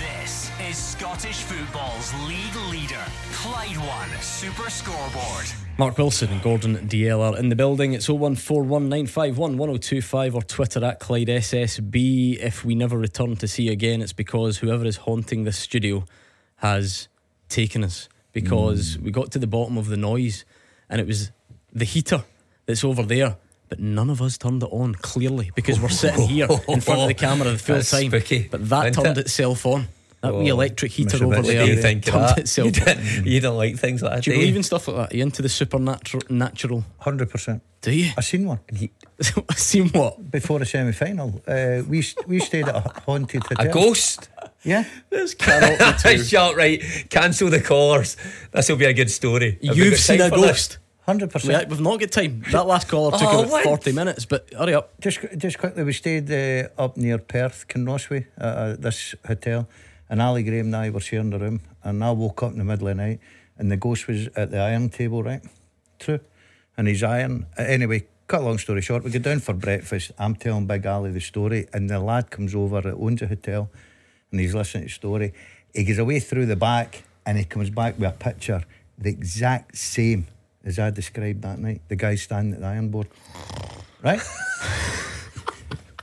This is Scottish football's league leader, Clyde One Super Scoreboard. Mark Wilson and Gordon Dalziel are in the building. It's 01419511025 or Twitter at Clyde SSB. If we never return to see you again, it's because whoever is haunting this studio has taken us. Because hmm. we got to the bottom of the noise and it was the heater that's over there. But none of us turned it on, clearly, because we're sitting here in front of the camera the full That's time. spooky, But that turned it? itself on. That wee Oh, electric heater over there you think turned itself You, on. don't, you don't like things like that, Do you believe in stuff like that? Are you into the supernatural? Natural? Hundred percent. Do you? I seen one I Seen what? before the semi final. Uh, we we stayed at a haunted hotel. A ghost? Yeah. This cannot be true. Shot right. Cancel the callers. This will be a good story. Have You've seen a ghost. this? Hundred percent. we've not got time. That last caller took Oh, about what? 40 minutes, but hurry up. Just, just quickly, we stayed uh, up near Perth, Kinross way, at uh, this hotel, and Ali Graham and I were sharing the room, and I woke up in the middle of the night, and the ghost was at the iron table, right? True. And he's iron. Uh, anyway, cut a long story short, we go down for breakfast. I'm telling Big Ali the story, and the lad comes over that owns the hotel, and he's listening to the story. He goes away through the back, and he comes back with a picture, the exact same as I described that night. The guy standing at the iron board. Right?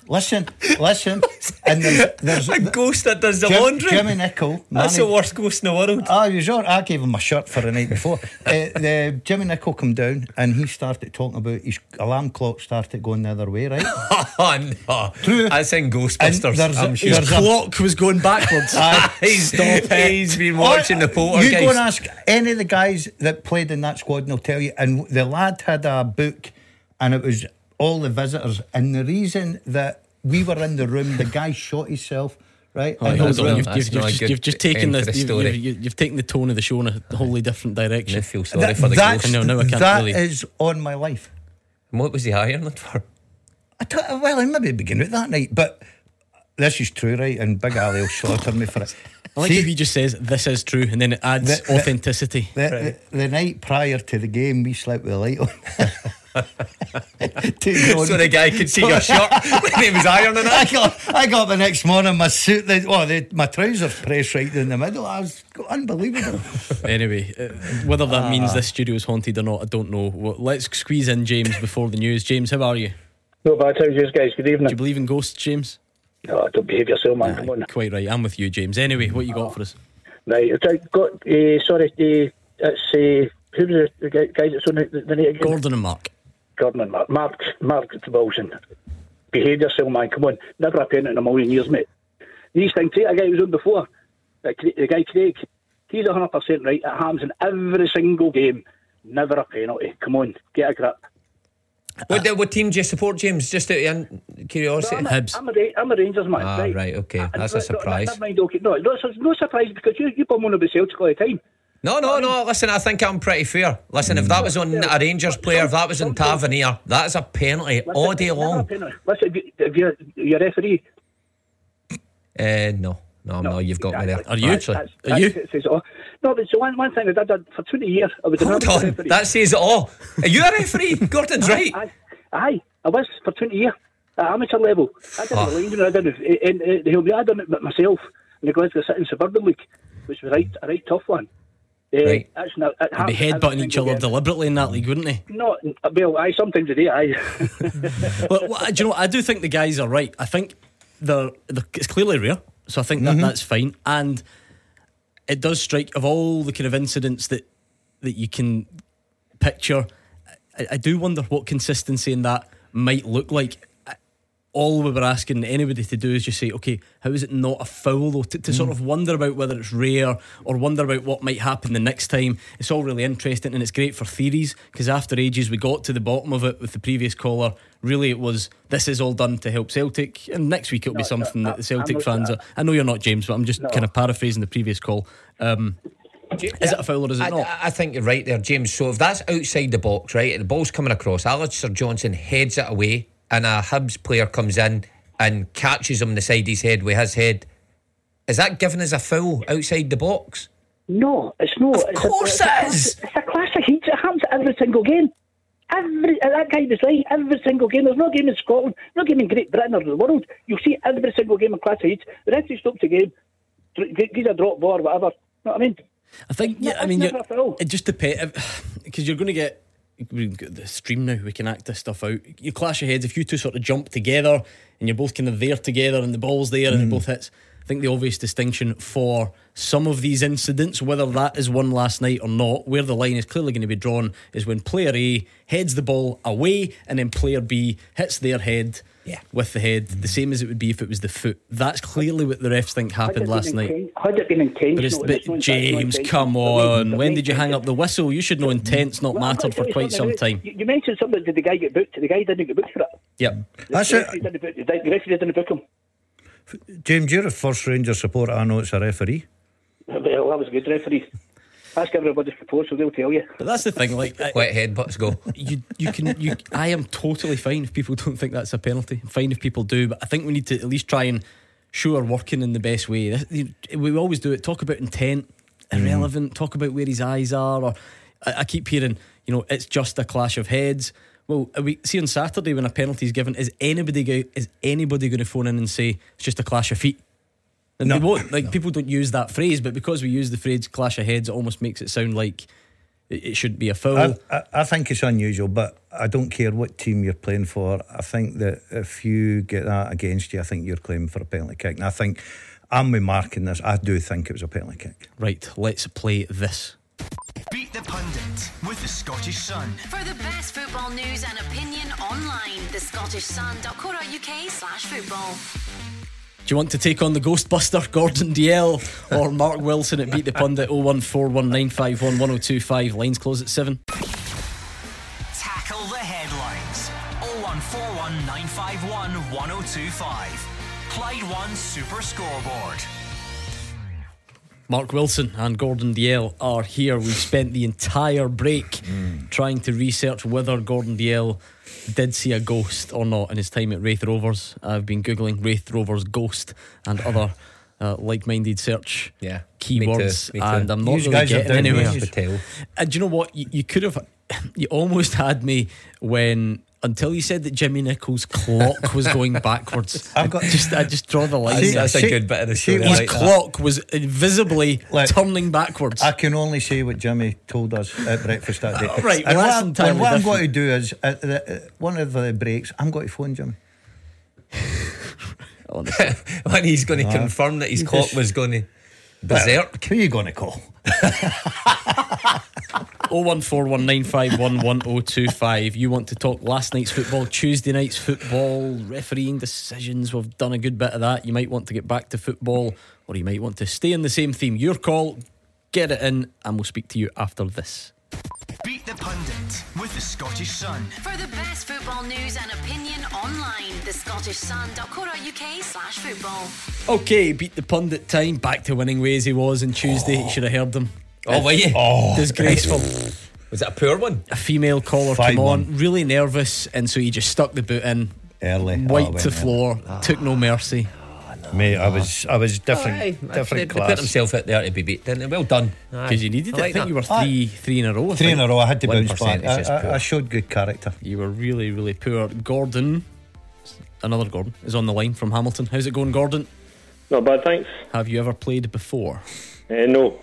Listen, listen. And there's, there's A ghost that does the Jim- laundry. Jimmy Nicholl. That's the worst ghost in the world. Ah, you sure? I gave him a shirt for the night before. uh, the Jimmy Nicholl come down and he started talking about his alarm clock started going the other way, right? oh, no. True. That's in Ghostbusters. And there's I'm sure. His a- clock was going backwards. he's, he's been watching the Oh, You poltergeist. go and ask any of the guys that played in that squad, and they'll tell you. And the lad had a book, and it was all the visitors. And the reason that we were in the room, the guy shot himself. Right, Oh, in hold on, you've, That's you've, you've just, you've just taken the, you've, story. you've, you've taken the tone of the show in a wholly different direction. I direction. feel sorry That- for the that's- ghost. No, no, I can't that really. is on my life. And What was he ironing for? I t- well, I maybe begin with that night, but this is true, right? And Big Ali will slaughter me for it. I like See, if he just says this is true and then it adds The- the- authenticity. the, the, the night prior to the game, we slept with the light on. To So the guy could see your shirt when he was ironing I got, I got the next morning, my suit, the, oh, the, my trousers pressed right in the middle. I was unbelievable. Anyway, uh, whether that means this studio is haunted or not, I don't know. Well, let's squeeze in James before the news. James, how are you? No bad how's you guys? Good evening. Do you believe in ghosts, James? Oh, don't behave yourself, man. Come on. Quite right. I'm with you, James. Anyway, what you got for us? Right, I got, uh, sorry, uh, it's, uh, who was the, the guy, guy that's on the, the night again? Gordon and Mark. Gordon and Mark. Mark, Mark Wilson. Behave yourself, man. Come on. Never a penalty in a million years, mate. These things, take a guy who was on before, the, Cra- the guy Craig, he's 100% right. It happens in every single game. Never a penalty. Come on, get a grip. What, what team do you support, James? Just out of curiosity. I'm a, Hibs. I'm a, Ra- I'm a Rangers man. Ah, right, okay. And That's a no, no, surprise. Never mind, okay. No, no, it's no surprise because you, you bum on about Celtic all the time. No, no, no. Listen, I think I'm pretty fair. Listen, if that was on a Rangers player, if that was on Tavernier, that is a penalty all day Listen, never a long. Listen, if you- if you're, you're a referee, Uh, no, no, no, you've got me there. Are you? Actually. that's, Are you? that's- says it all. No, but so one, one thing I did, for 20 years, I was Hold on, referee. that says it all. Are you a referee? Gordon's right. Aye, aye, I was for 20 years at amateur level. I did Ah. the Rangers, I did in, in, in, in, I done it myself in the Glasgow City Suburban League, which was right, a right tough one. Uh, Right. That's not, it They'd be happens every headbutting each other deliberately in that league, wouldn't they? No, well, aye, sometimes they do, aye. Well, well, do you know what? I do think the guys are right. I think they're, they're it's clearly rare, so I think that that's fine. And it does strike of all the kind of incidents that that you can picture. I, I do wonder what consistency in that might look like. I- All we were asking anybody to do is just say, okay, how is it not a foul though? To, to sort of wonder about whether it's rare or wonder about what might happen the next time. It's all really interesting and it's great for theories because after ages we got to the bottom of it with the previous caller. Really, it was this is all done to help Celtic, and next week it'll be something no, that the Celtic I'm fans are. I know you're not James, but I'm just kind of paraphrasing the previous call. Um, is it a foul or is it I, not? I think you're right there, James. So if that's outside the box, right, and the ball's coming across, Alistair Johnston heads it away, and a Hibs player comes in and catches him the side of his head with his head. Is that given as a foul outside the box? No, it's not. Of it's course a, it it's is. A, it's a class of heat. It happens every single game. Every uh, that guy was right. Every single game. There's no game in Scotland, no game in Great Britain or the world. You see every single game in class of heat. The referee stops the game, dr- g- gives a drop ball or whatever. You know what I mean? I think, yeah, I mean, never you're- a foul. it just depends because you're going to get we've got the stream now. We can act this stuff out. You clash your heads if you two sort of jump together and you're both kind of there together and the ball's there and it mm. both hits. I think the obvious distinction for some of these incidents, whether that is one last night or not, where the line is clearly going to be drawn, is when player A heads the ball away and then player B hits their head Yeah. with the head, the same as it would be if it was the foot. That's clearly what the refs think happened last been night. Had it been intentional? But, it's, and it's but James, come on. When did you hang up the whistle? You should know intent's not Well, mattered for quite some time. You, you mentioned something. Did the guy get booked? The guy didn't get booked for it. Yep. That's the it. referee didn't book- The referee didn't book him. James, you're a first Ranger supporter. I know it's a referee. Well, that was a good referee. Ask everybody's proposal, they'll tell you. But that's the thing. Like, I- Wet headbutts go. you you can you I am totally fine if people don't think that's a penalty. I'm fine if people do, but I think we need to at least try and show we're working in the best way. We always do it. Talk about intent, mm. irrelevant. Talk about where his eyes are. Or I, I keep hearing, you know, it's just a clash of heads. Well, uh, we see on Saturday when a penalty is given, is anybody go, is anybody going to phone in and say it's just a clash of feet? And No. they won't. Like people don't use that phrase, but because we use the phrase clash of heads, it almost makes it sound like it, it should be a foul. I, I, I think it's unusual, but I don't care what team you're playing for. I think that if you get that against you, I think you're claiming for a penalty kick. And I think I'm with Mark in this. I do think it was a penalty kick. Right, let's play this. Beat the Pundit with the Scottish Sun. For the best football news and opinion online, the Scottish thescottishsun.co.uk slash football. Do you want to take on the Ghostbuster, Gordon Dalziel, or Mark Wilson at Beat the Pundit 01419511025? Lines close at 7. Tackle the headlines. 0141 951 1025. Clyde One Super Scoreboard. Mark Wilson and Gordon Dalziel are here. We've spent the entire break trying to research whether Gordon Dalziel did see a ghost or not in his time at Raith Rovers. I've been Googling Raith Rovers ghost and other uh, like minded search Yeah. keywords, Me too, me too. and I'm not Yous really getting anywhere. And do you know what? You, you could have, you almost had me when until you said that Jimmy Nicholl's clock was going backwards. I've got- I just, I just draw the line. That's, there. that's a good bit of the show. his His I like that. clock was invisibly Like- turning backwards. I can only say what Jimmy told us at breakfast that day. Right, and well, what, I'm- entirely and what I'm going to do is, at the, at one of the breaks, I'm going to phone Jimmy. Honestly. when he's going to confirm that his clock was going to berserk. Who are you going to call? 01419511025. You want to talk last night's football, Tuesday night's football, refereeing decisions. We've done a good bit of that. You might want to get back to football, or you might want to stay in the same theme. Your call, get it in, and we'll speak to you after this. Beat the Pundit with the Scottish Sun. For the best football news and opinion online, thescottishsun.co.uk slash football. Okay, beat the pundit time. Back to winning ways he was on Tuesday. You should have heard them. Oh, were you? Oh, disgraceful. Was it a poor one? a female caller Five came on, one. really nervous, and so he just stuck the boot in, Early. Oh, wiped Oh, the went floor, ah. took no mercy. early. Mate, I was, I was different, Aye, different they, they put himself out there to be beat, didn't they? Well done. Because you needed I it. like I think that. you were three, three in a row. I Three in a row. I had to One bounce back. percent is just I, I. I showed good character. You were really, really poor. Gordon, another Gordon, is on the line from Hamilton. How's it going, Gordon? Not bad, thanks. Have you ever played before? Uh, no,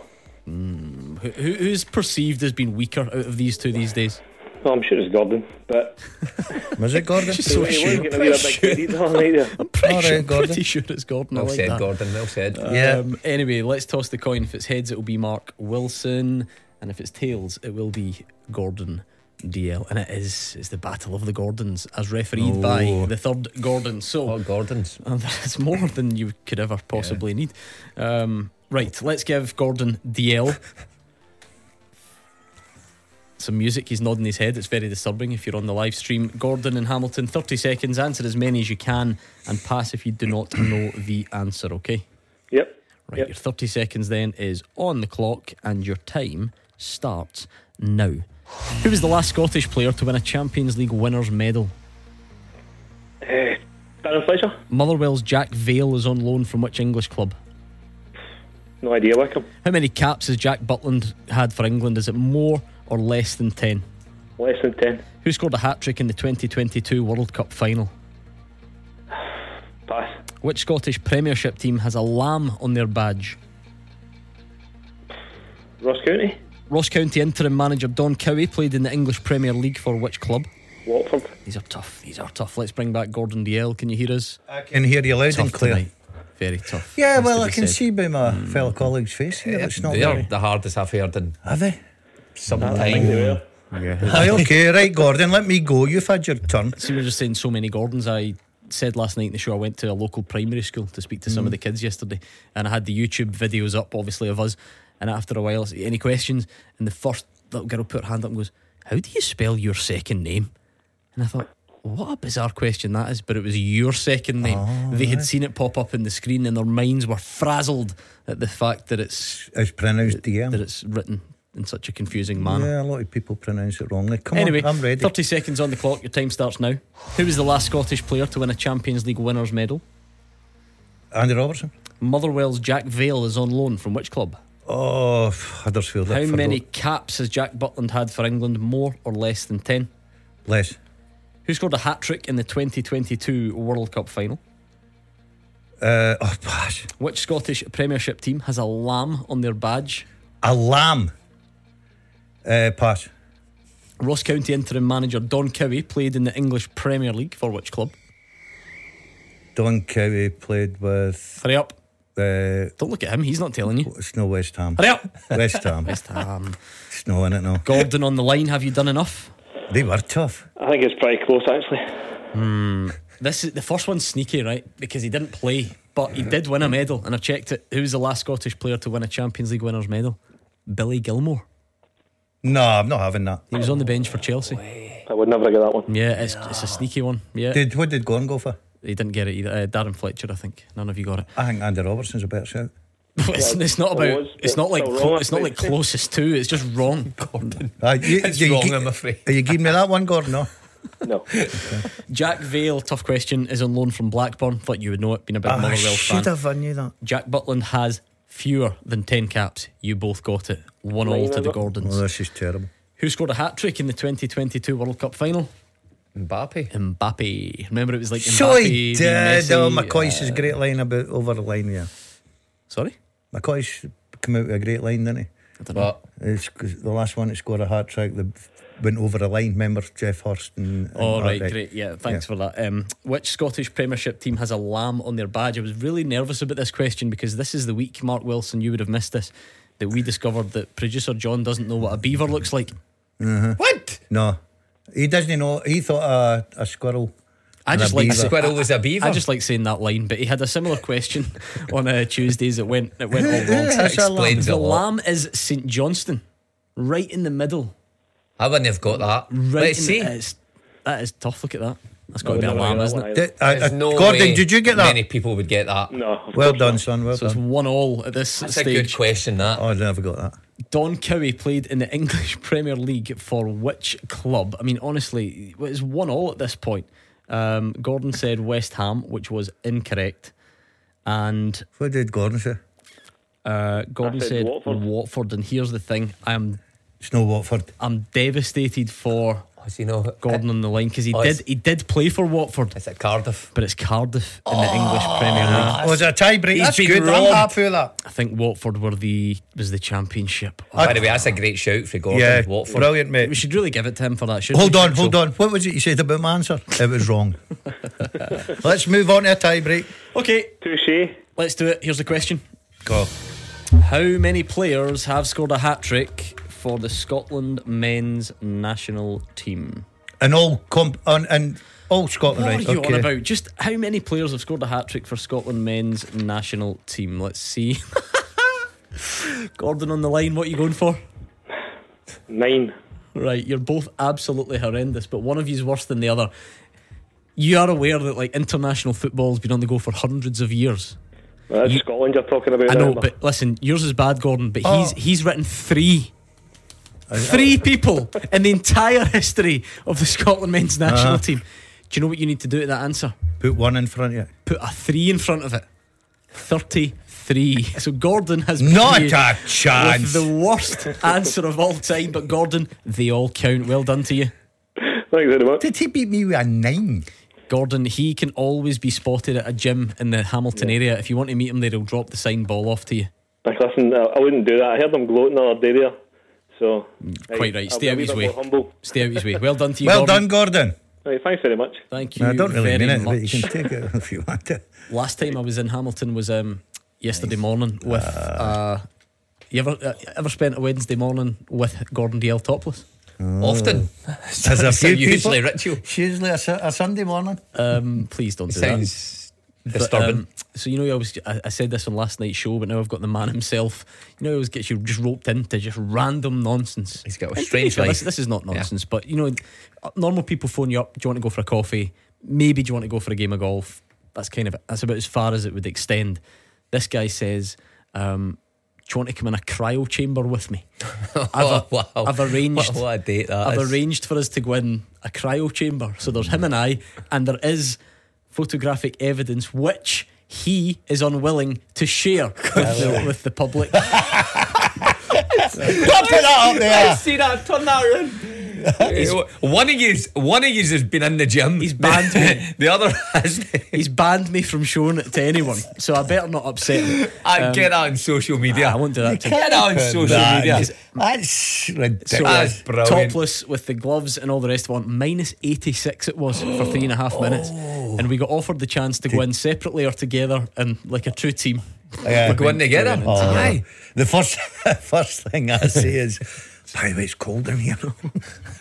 Who, who- who's perceived as being weaker out of these two these days? no, I'm sure it's Gordon, but Was it Gordon? Just so sure. getting a wee bit credit all night there. I'm pretty, All right, sure, Gordon. pretty sure it's Gordon. I Well like said, that. Gordon. Well said. Yeah. Um, anyway, let's toss the coin. If it's heads, it will be Mark Wilson, and if it's tails, it will be Gordon Dalziel. And it is it's the battle of the Gordons, as refereed by Oh. the third Gordon. So Oh, Gordon's. uh, it's more than you could ever possibly need. Um, right, let's give Gordon Dalziel some music. He's nodding his head. It's very disturbing if you're on the live stream. Gordon and Hamilton, 30 seconds. Answer as many as you can and pass if you do not know the answer, okay? Yep. Right, Yep. your 30 seconds then is on the clock and your time starts now. Who was the last Scottish player to win a Champions League winners' medal? Uh, Darren Fletcher? Motherwell's Jack Vale is on loan from which English club? No idea, Wickham. How many caps has Jack Butland had for England? Is it more or less than 10? Less than 10. Who scored a hat trick in the 2022 World Cup final? Pass. Which Scottish Premiership team has a lamb on their badge? Ross County? Ross County interim manager Don Cowie played in the English Premier League for which club? Watford? These are tough. These are tough. Let's bring back Gordon Dalziel. Can you hear us? I can hear you loud Tough and clear. tonight. Very tough. Yeah, Has well, I can said. see by my fellow colleague's face here. It's not They're the hardest I've heard in Are they? some I think they were. Aye, okay, right, Gordon, let me go. You've had your turn. See, we're just saying so many Gordons. I said last night in the show I went to a local primary school to speak to some of Mm. the kids yesterday, and I had the YouTube videos up, obviously, of us. And after a while, any questions? And the first little girl put her hand up and goes, "How do you spell your second name?" And I thought, what a bizarre question that is. But it was your second name. Oh, they had seen it pop up in the screen, and their minds were frazzled at the fact that it's It's pronounced that DM. it's written in such a confusing manner. Yeah, a lot of people pronounce it wrongly. Come anyway, on, I'm ready. 30 seconds on the clock. Your time starts now. Who was the last Scottish player to win a Champions League winners' medal? Andy Robertson. Motherwell's Jack Vale is on loan from which club? Oh, Huddersfield. How many caps has Jack Butland had for England? More or less than 10? Less. Who scored a hat trick in the 2022 World Cup final? Uh, oh, pass. Which Scottish Premiership team has a lamb on their badge? A lamb. Uh, pass. Ross County interim manager Don Cowie played in the English Premier League for which club? Don Cowie played with. Hurry up. Uh, Don't look at him, he's not telling you. It's no West Ham. Hurry up. West Ham. West Ham. It's no in it now. Gordon on the line, have you done enough? They were tough. I think it's pretty close, actually. Hmm. This is the first one's sneaky, right? Because he didn't play, but he did win a medal, and I've checked it. Who was the last Scottish player to win a Champions League winners' medal? Billy Gilmour. No, I'm not having that. He was on the bench for Chelsea. I would never get that one. Yeah, it's, it's a sneaky one. Yeah, Did what did Gordon go for? He didn't get it either. Uh, Darren Fletcher, I think. None of you got it. I think Andy Robertson's a better shout. it's, it's not about. was, It's not like. still Clo- wrong, it's not like closest to. It's just wrong. Gordon. Uh, you, It's you wrong, gi- I'm afraid. Are you giving me that one, Gordon? No. No. Jack Vale, tough question, is on loan from Blackburn. Thought you would know it, being a big I Motherwell fan. Ah, should have. I knew that. Jack Butland has fewer than 10 caps. You both got it. One all to the Oh, Gordons. this is terrible. Who scored a hat trick in the 2022 World Cup final? Mbappe. Mbappe. Remember, it was like Mbappe. So he did. Messi, Oh, McCoy's uh, great line about over the line. Yeah, Sorry? McCoist come out with a great line, didn't he? I don't know. But the last one to score a hat trick that went over the line. Remember Geoff Hurst and. and Oh, that, right, great. Yeah, thanks for that. Um, which Scottish Premiership team has a lamb on their badge? I was really nervous about this question because this is the week, Mark Wilson, you would have missed this, that we discovered that producer John doesn't know what a beaver looks like. what? No, he doesn't know. He thought a, a squirrel. I just a like beaver. Squirrel was a beaver. I just like saying that line, but he had a similar question on uh, Tuesdays. It went it went all wrong. That's a lamb. Explains The a lot. lamb is St Johnstone, right in the middle. I wouldn't have got that. Right Let's in see. The, it's, that is tough. Look at that. That's got to I be a would never lamb, get isn't it? Did- uh, uh, no Gordon, did you get that? Many people would get that. No. Well done, not. son. Well So it's one all at this That's a good question. That Oh, I never got that. Don Cowie played in the English Premier League for which club? I mean, honestly, it's one all at this point. Um, Gordon said West Ham, which was incorrect, and What did Gordon say? uh, Gordon I said said Watford. Watford. And here's the thing: I'm It's no Watford. I'm devastated for Oh, was you know Gordon on the line because he Oh, did he did play for Watford, It's at Cardiff. but it's Cardiff in the oh, English Premier League. Oh, it's a tie break. He's That's been good. I'm happy with that. I think Watford were the was the championship. Oh, By the way, that's a great shout for Gordon. Yeah, Watford. brilliant, mate. We should really give it to him for that. Hold we, on, Chicho? hold on. What was it you said about my answer? It was wrong. Let's move on to a tie break. Okay, Touche. let's do it. Here's the question. Go. How many players have scored a hat trick for the Scotland men's national team? And all comp and, and all Scotland, What right? are you okay. on about? Just how many players have scored a hat trick for Scotland men's national team? Let's see. Gordon on the line, what are you going for? Nine. Right, you're both absolutely horrendous, but one of you's worse than the other. You are aware that like international football's been on the go for hundreds of years. Well, that's You- Scotland you're talking about. I know, remember? but listen, yours is bad, Gordon. But Oh. he's he's written three, three people in the entire history of the Scotland men's national Uh-huh. team. Do you know what you need to do to that answer? Put one in front of it. Put a three in front of it. Thirty-three. So Gordon has Not a chance. the worst answer of all time. But Gordon, they all count. Well done to you. Thanks very much. Did he beat me with a nine? Gordon, he can always be spotted at a gym in the Hamilton area. If you want to meet him there, he'll drop the sign ball off to you. Like, listen, I, I wouldn't do that. I heard him gloating the other day there. So. Quite I- right. I'll Stay out his way. Humble. Stay out his way. Well done to you. Well Gordon. done, Gordon. Right, thanks very much. Thank you. I don't really very mean it, much. but you can take it if you want to. Last time I was in Hamilton was um, yesterday morning with. Uh, you ever uh, ever spent a Wednesday morning with Gordon Dalziel topless? Often. There's a few usually people. ritual. It's usually a, a Sunday morning. Um, please don't do that. Sounds But, disturbing. um, so you know, I was I, I said this on last night's show, but now I've got the man himself. You know, he always gets you just roped into just random nonsense. He's got a strange life. This, this is not nonsense, but you know, normal people phone you up. Do you want to go for a coffee? Maybe do you want to go for a game of golf? That's kind of that's about as far as it would extend. This guy says, um, "Do you want to come in a cryo chamber with me? I've, Oh, wow. I've arranged. What, what a date that I've is. arranged for us to go in a cryo chamber. So there's him and I, and there is photographic evidence which he is unwilling to share with, the, with the public. Don't put that up there. I see that. Turn that around. One of you, one of you has been in the gym. He's banned me. the other has. He's banned me from showing it to anyone, so I better not upset him. I ah, Um, get that on social media. Ah, I won't do that. to Get that on social that- media. That's So ridiculous. Uh, That's brilliant. topless with the gloves and all the rest of it. Minus 86 it was for three and a half minutes. Oh. And we got offered the chance to go in separately or together and like a true team. Yeah. We're going together. Oh. The first first thing I say is, by the way, it's cold in here.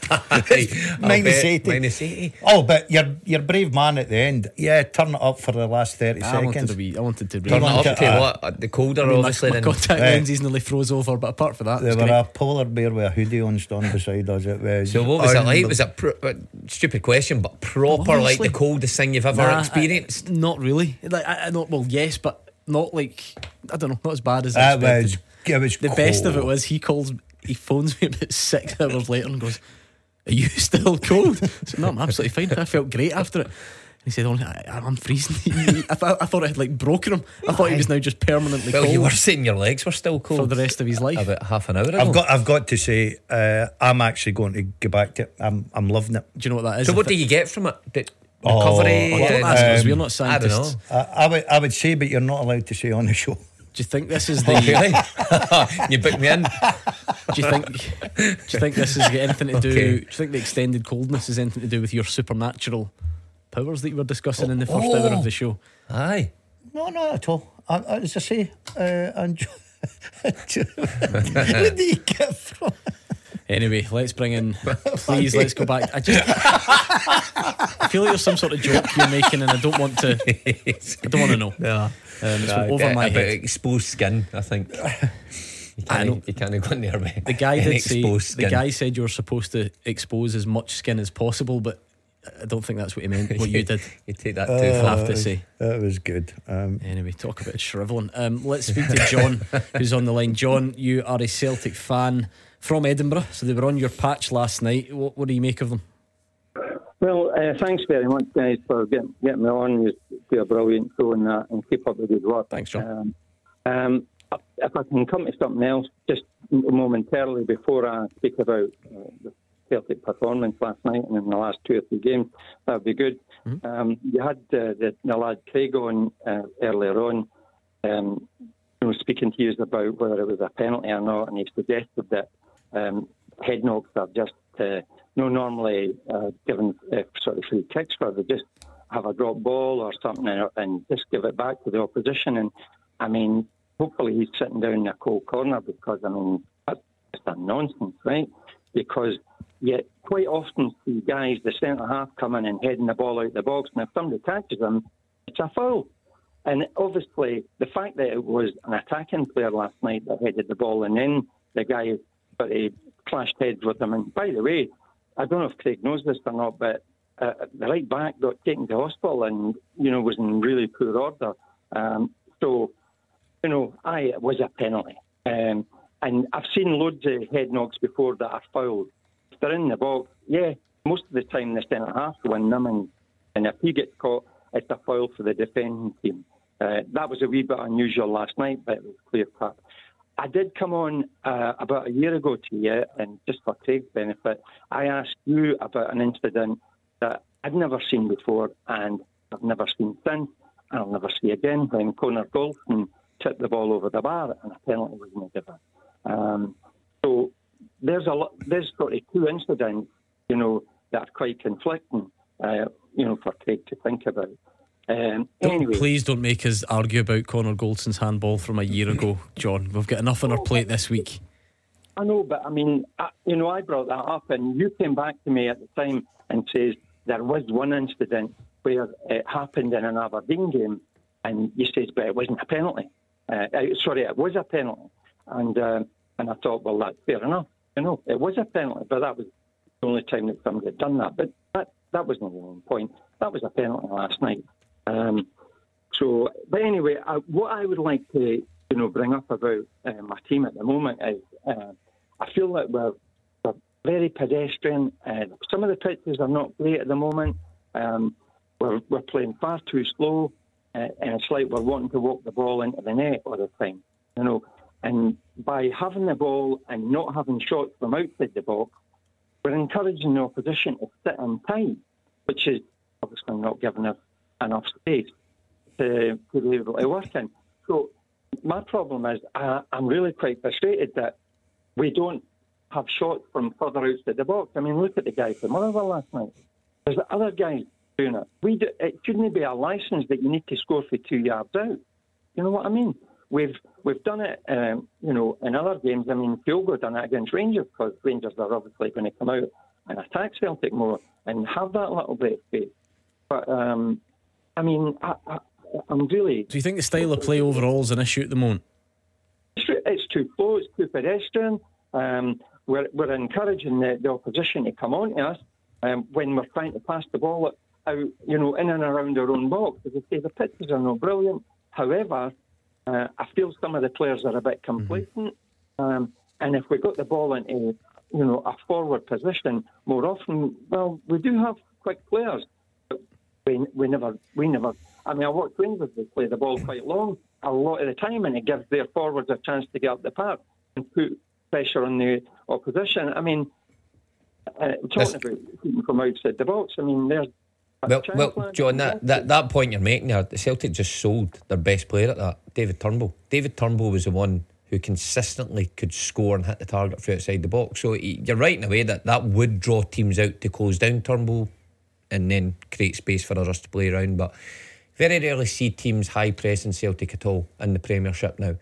Aye. I'll Minus bet. 80. Minus 80. Oh, but you're you're brave man at the end. Yeah, turn it up for the last thirty I wanted seconds. to be. I wanted to. Turn it up to uh, what? Uh, The colder, I mean, my, obviously. my than contact Right. lenses nearly froze over, but apart from that, There was were great. a polar bear with a hoodie on stand beside us. It was So what was it like? unbel- Was it pro- uh, stupid question, but proper like the coldest thing you've ever Nah, I- experienced? not really. Like I, I not well, yes, but not like I don't know, not as bad as I That expected. was it was The best of it was he calls, he phones me about six hours later and goes, "Are you still cold?" I said, "No, I'm absolutely fine. I felt great after it." He said, "Only I, I'm freezing." I, thought, I thought I had like broken him. I thought he was now just permanently Well, cold you were saying your legs were still cold for cold the rest of his life. about half an hour ago. I've got I've got to say uh, I'm actually going to go back to it. I'm I'm loving it. Do you know what that is? so I what do you get from it? Did Oh, recovery? Oh, don't uh, ask us. Um, We're not I don't know. scientists. I, I would I would say, but you're not allowed to say on the show. Do you think this is Oh, the? really? you booked me in. Do you think? Do you think this has got anything to do? Okay. Do you think the extended coldness has anything to do with your supernatural powers that you were discussing in the first hour of the show? Aye. No, not at all. I, I, as I say, uh, enjoy. Where do you get from? Anyway, let's bring in. Please, let's go back. I just. I feel like there's some sort of joke you're making, and I don't want to. I don't want to know. Yeah. Um, it's Nah, over get my head. exposed skin, I think. You I know. can't, you can't go in there with The guy did say. exposed The guy said you're supposed to expose as much skin as possible, but I don't think that's what he meant. What you did. You take that too I far. have to say. That was good. Um, Anyway, talk about shrivelling. Um, let's speak to John, who's on the line. John, you are a Celtic fan from Edinburgh, so they were on your patch last night. What, what do you make of them? Well, uh, thanks very much, guys, for getting, getting me on. You do a brilliant show and that, and keep up the good work. Thanks, John. Um, um, if I can come to something else, just momentarily before I speak about uh, the Celtic performance last night and in the last two or three games, that would be good. Um, you had uh, the, the lad Craig on uh, earlier on, um, you know, speaking to you about whether it was a penalty or not, and he suggested that um, head knocks are just uh, no normally uh, given uh, sort of free kicks where they just have a drop ball or something and, and just give it back to the opposition. And I mean, hopefully he's sitting down in a cold corner because I mean that's just a nonsense, right? Because yet quite often see guys the centre half coming and heading the ball out the box, and if somebody catches them, it's a foul. And obviously, the fact that it was an attacking player last night that headed the ball, and then the guy but he clashed heads with him. And by the way, I don't know if Craig knows this or not, but uh, the right back got taken to hospital and you know was in really poor order. Um, so, you know, I it was a penalty, um, and I've seen loads of head knocks before that are fouled. If they're in the box, yeah, most of the time the centre half win them, and, and if he gets caught, it's a foul for the defending team. Uh, that was a wee bit unusual last night, but it was clear cut. I did come on uh, about a year ago to you, and just for Craig's benefit, I asked you about an incident that I'd never seen before and I've never seen since, and I'll never see again when Connor Goldson tipped the ball over the bar and a penalty was not given. Um, so there's a lot, there's sort of two incidents, you know, that are quite conflicting, uh, you know, for Craig to think about. Um, Don't- anyway, Please don't make us argue about Connor Goldson's handball from a year ago, John. We've got enough on our plate this week. I know, but I mean, I, you know, I brought that up, and you came back to me at the time and says there was one incident where it happened in an Aberdeen game, and you says, but it wasn't a penalty. Uh, uh, sorry, it was a penalty, and uh, and I thought, well, that's fair enough. You know, it was a penalty, but that was the only time that somebody had done that. But that that wasn't the main point. That was a penalty last night. Um, so, but anyway, I, what I would like to, you know, bring up about uh, my team at the moment is uh, I feel that we're, we're very pedestrian. Uh, some of the pitches are not great at the moment. Um, we're, we're playing far too slow, uh, and it's like we're wanting to walk the ball into the net all the time. You know, and by having the ball and not having shots from outside the box, we're encouraging the opposition to sit in tight, which is obviously not giving us enough space to, to be able to work in. So my problem is I, I'm really quite frustrated that we don't have shots from further outside the box. I mean, look at the guy from Motherwell last night. There's the other guys doing it. We do, it shouldn't be a license that you need to score for two yards out. You know what I mean? We've we've done it, um, you know, in other games. I mean, Kyogo done it against Rangers because Rangers are obviously going to come out and attack Celtic more and have that little bit of space. But um, I mean, I, I'm really. Do you think the style of play overall is an issue at the moment? It's too slow. It's too pedestrian. Um, we're, we're encouraging the, the opposition to come on to us um, when we're trying to pass the ball out, you know, in and around our own box. As I say, the pitches are not brilliant. However, uh, I feel some of the players are a bit complacent. Mm-hmm. Um, and if we got the ball into, you know, a forward position more often, well, we do have quick players. We, we never, we never. I mean, I watch Rangers they play the ball quite long a lot of the time, and it gives their forwards a chance to get up the park and put pressure on the opposition. I mean, uh, talking about from outside the box, I mean, there's well, well, John, that, that, that point you're making there, the Celtic just sold their best player at that, David Turnbull. David Turnbull was the one who consistently could score and hit the target from outside the box. So you're right in a way that that would draw teams out to close down Turnbull and then create space for others to play around. But very rarely see teams high pressing Celtic at all in the Premiership now.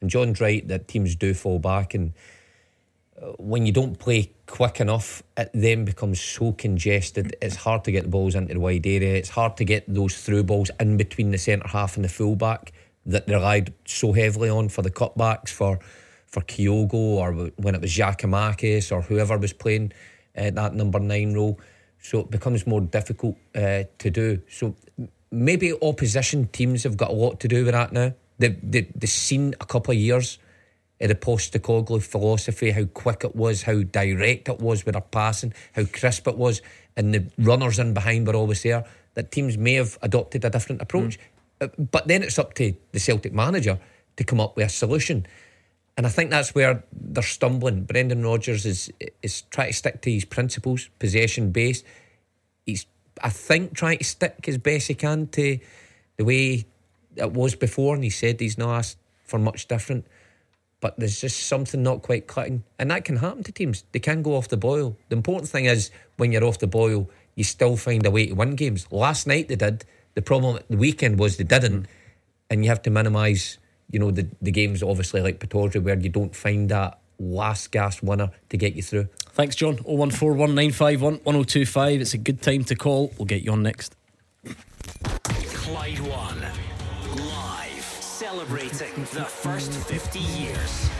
And John's right that teams do fall back and when you don't play quick enough, it then becomes so congested. It's hard to get the balls into the wide area. It's hard to get those through balls in between the centre half and the full back that they relied so heavily on for the cutbacks for for Kyogo or when it was Giakoumakis or whoever was playing uh, that number nine role. So it becomes more difficult uh, to do. So maybe opposition teams have got a lot to do with that now. They've, they, they've seen a couple of years of the Postecoglou philosophy, how quick it was, how direct it was with our passing, how crisp it was, and the runners in behind were always there, that teams may have adopted a different approach. Mm. But then it's up to the Celtic manager to come up with a solution. And I think that's where they're stumbling. Brendan Rodgers is is trying to stick to his principles, possession based. He's, I think, trying to stick as best he can to the way it was before, and he said he's not asked for much different but there's just something not quite clicking. And that can happen to teams. They can go off the boil. The important thing is when you're off the boil, you still find a way to win games. Last night they did. The problem at the weekend was they didn't. And you have to minimise, you know, the, the games obviously like Pittodrie where you don't find that last gas winner to get you through. Thanks, John. 01419511025. It's a good time to call. We'll get you on next. Clyde One live celebrating the first 50 years.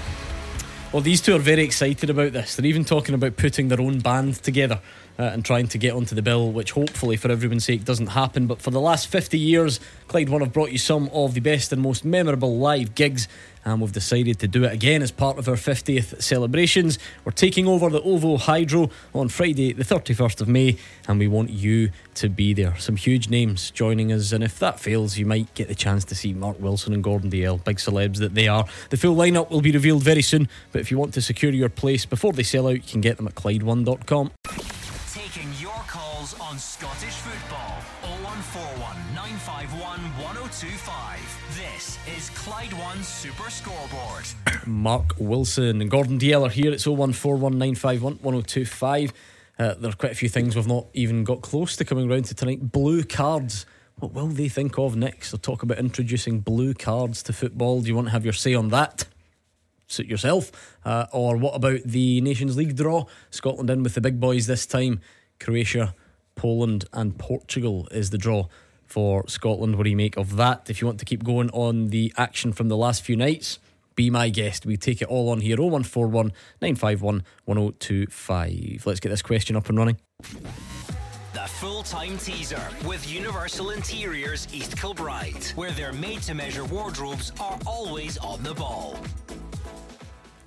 Well, these two are very excited about this. They're even talking about putting their own band together uh, and trying to get onto the bill, which hopefully, for everyone's sake, doesn't happen. But for the last 50 years, Clyde One have brought you some of the best and most memorable live gigs and we've decided to do it again as part of our 50th celebrations. We're taking over the OVO Hydro on Friday, the 31st of May, and we want you to be there. Some huge names joining us, and if that fails, you might get the chance to see Mark Wilson and Gordon Dalziel, big celebs that they are. The full lineup will be revealed very soon, but if you want to secure your place before they sell out, you can get them at Clyde1.com. On Scottish football 0141 951 1025. This is Clyde One Super Scoreboard. Mark Wilson and Gordon Dalziel are here. It's 01419511025. Uh, there are quite a few things we've not even got close to coming round to tonight. Blue cards. What will they think of next? They'll talk about introducing blue cards to football. Do you want to have your say on that? Suit yourself. Uh, or what about the Nations League draw? Scotland in with the big boys this time. Croatia, Poland, and Portugal is the draw for Scotland. What do you make of that? If you want to keep going on the action from the last few nights, be my guest. We take it all on here 0141 951 1025. Let's get this question up and running. The full time teaser with Universal Interiors East Kilbride, where their made to measure wardrobes are always on the ball.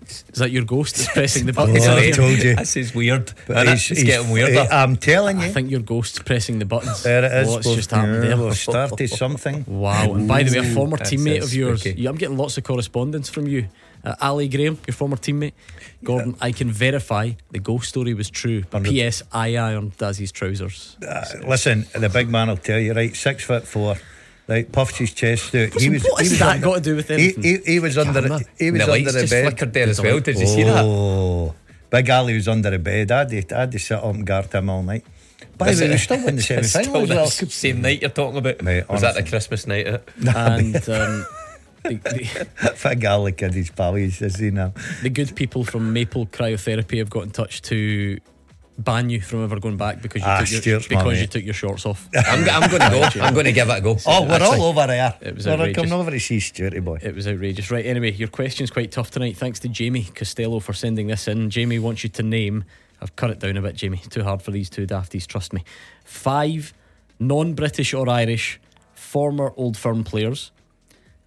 Is that your ghost that's pressing the button? Oh, I told you. This is weird. But he's- it's he's- getting weirder. eh, I'm telling you. I think your ghost's pressing the buttons. There it is. What's We've- just happened yeah, there? we've started something. Wow. And by the way, a former that's teammate of yours, spooky. yeah, I'm getting lots of correspondence from you. Uh, Ali Graham, your former teammate. Gordon, I can verify the ghost story was true. But Hundred- P.S. I ironed Dazzy's trousers. Uh, listen, the big man will tell you, right? Six foot four. Right, puffed his chest out. Listen, what has that got to do with he, anything? he, he was under. Camera. He was The under lights the just bed. flickered there as well. Did you see that? Oh, Big Ali was under the bed. I had to, I had to sit up and guard him all night. By the way, it- we still win the semi Still final as well. Same night you're talking about. Mate, was that the. Christmas night? eh? and um, the, the, Big Ali kid, his pal, he's just seen him. the good people from Maple Cryotherapy have got in touch to ban you from ever going back because you Ah, took your, Stuart's because you took your shorts off. I'm, I'm going to go. I'm going to give it a go. Oh, we're Actually. all over there. It was we're outrageous. coming over to see Stuarty boy. It was outrageous. Right, anyway, your question's quite tough tonight. Thanks to Jamie Costello for sending this in. Jamie wants you to name, I've cut it down a bit, Jamie. Too hard for these two dafties, trust me. Five non British or Irish former Old Firm players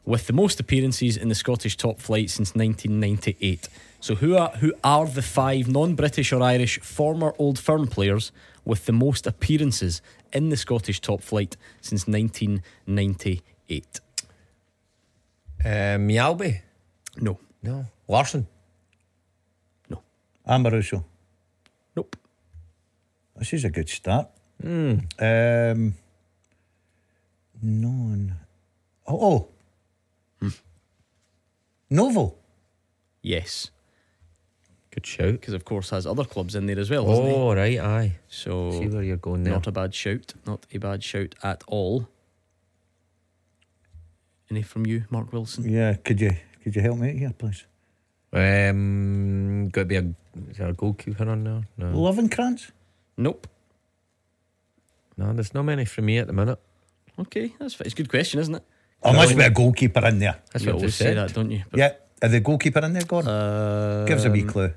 with the most appearances in the Scottish top flight since 1998. So, who are, who are the five non British or Irish former Old Firm players with the most appearances in the Scottish top flight since 1998? Uh, Mjällby? No. No. Larsson? No. Amoruso. Nope. This is a good start. Hmm. Um, non. Oh, oh. Hmm. Novo. Yes. Good shout. Because, of course, has other clubs in there as well, doesn't he? Oh, right, aye. So, See where you're going there. not a bad shout. Not a bad shout at all. Any from you, Mark Wilson? Yeah, could you could you help me out here, please? Um, got to be a, is there a goalkeeper on there? No. Lovenkrands? Nope. No, there's not many from me at the minute. Okay, that's fi- it's a good question, isn't it? Oh, must be a goalkeeper in there. That's you what I always just say that, don't you? But, Yeah, are the goalkeeper in there, Gordon? Uh, Give us a wee clue.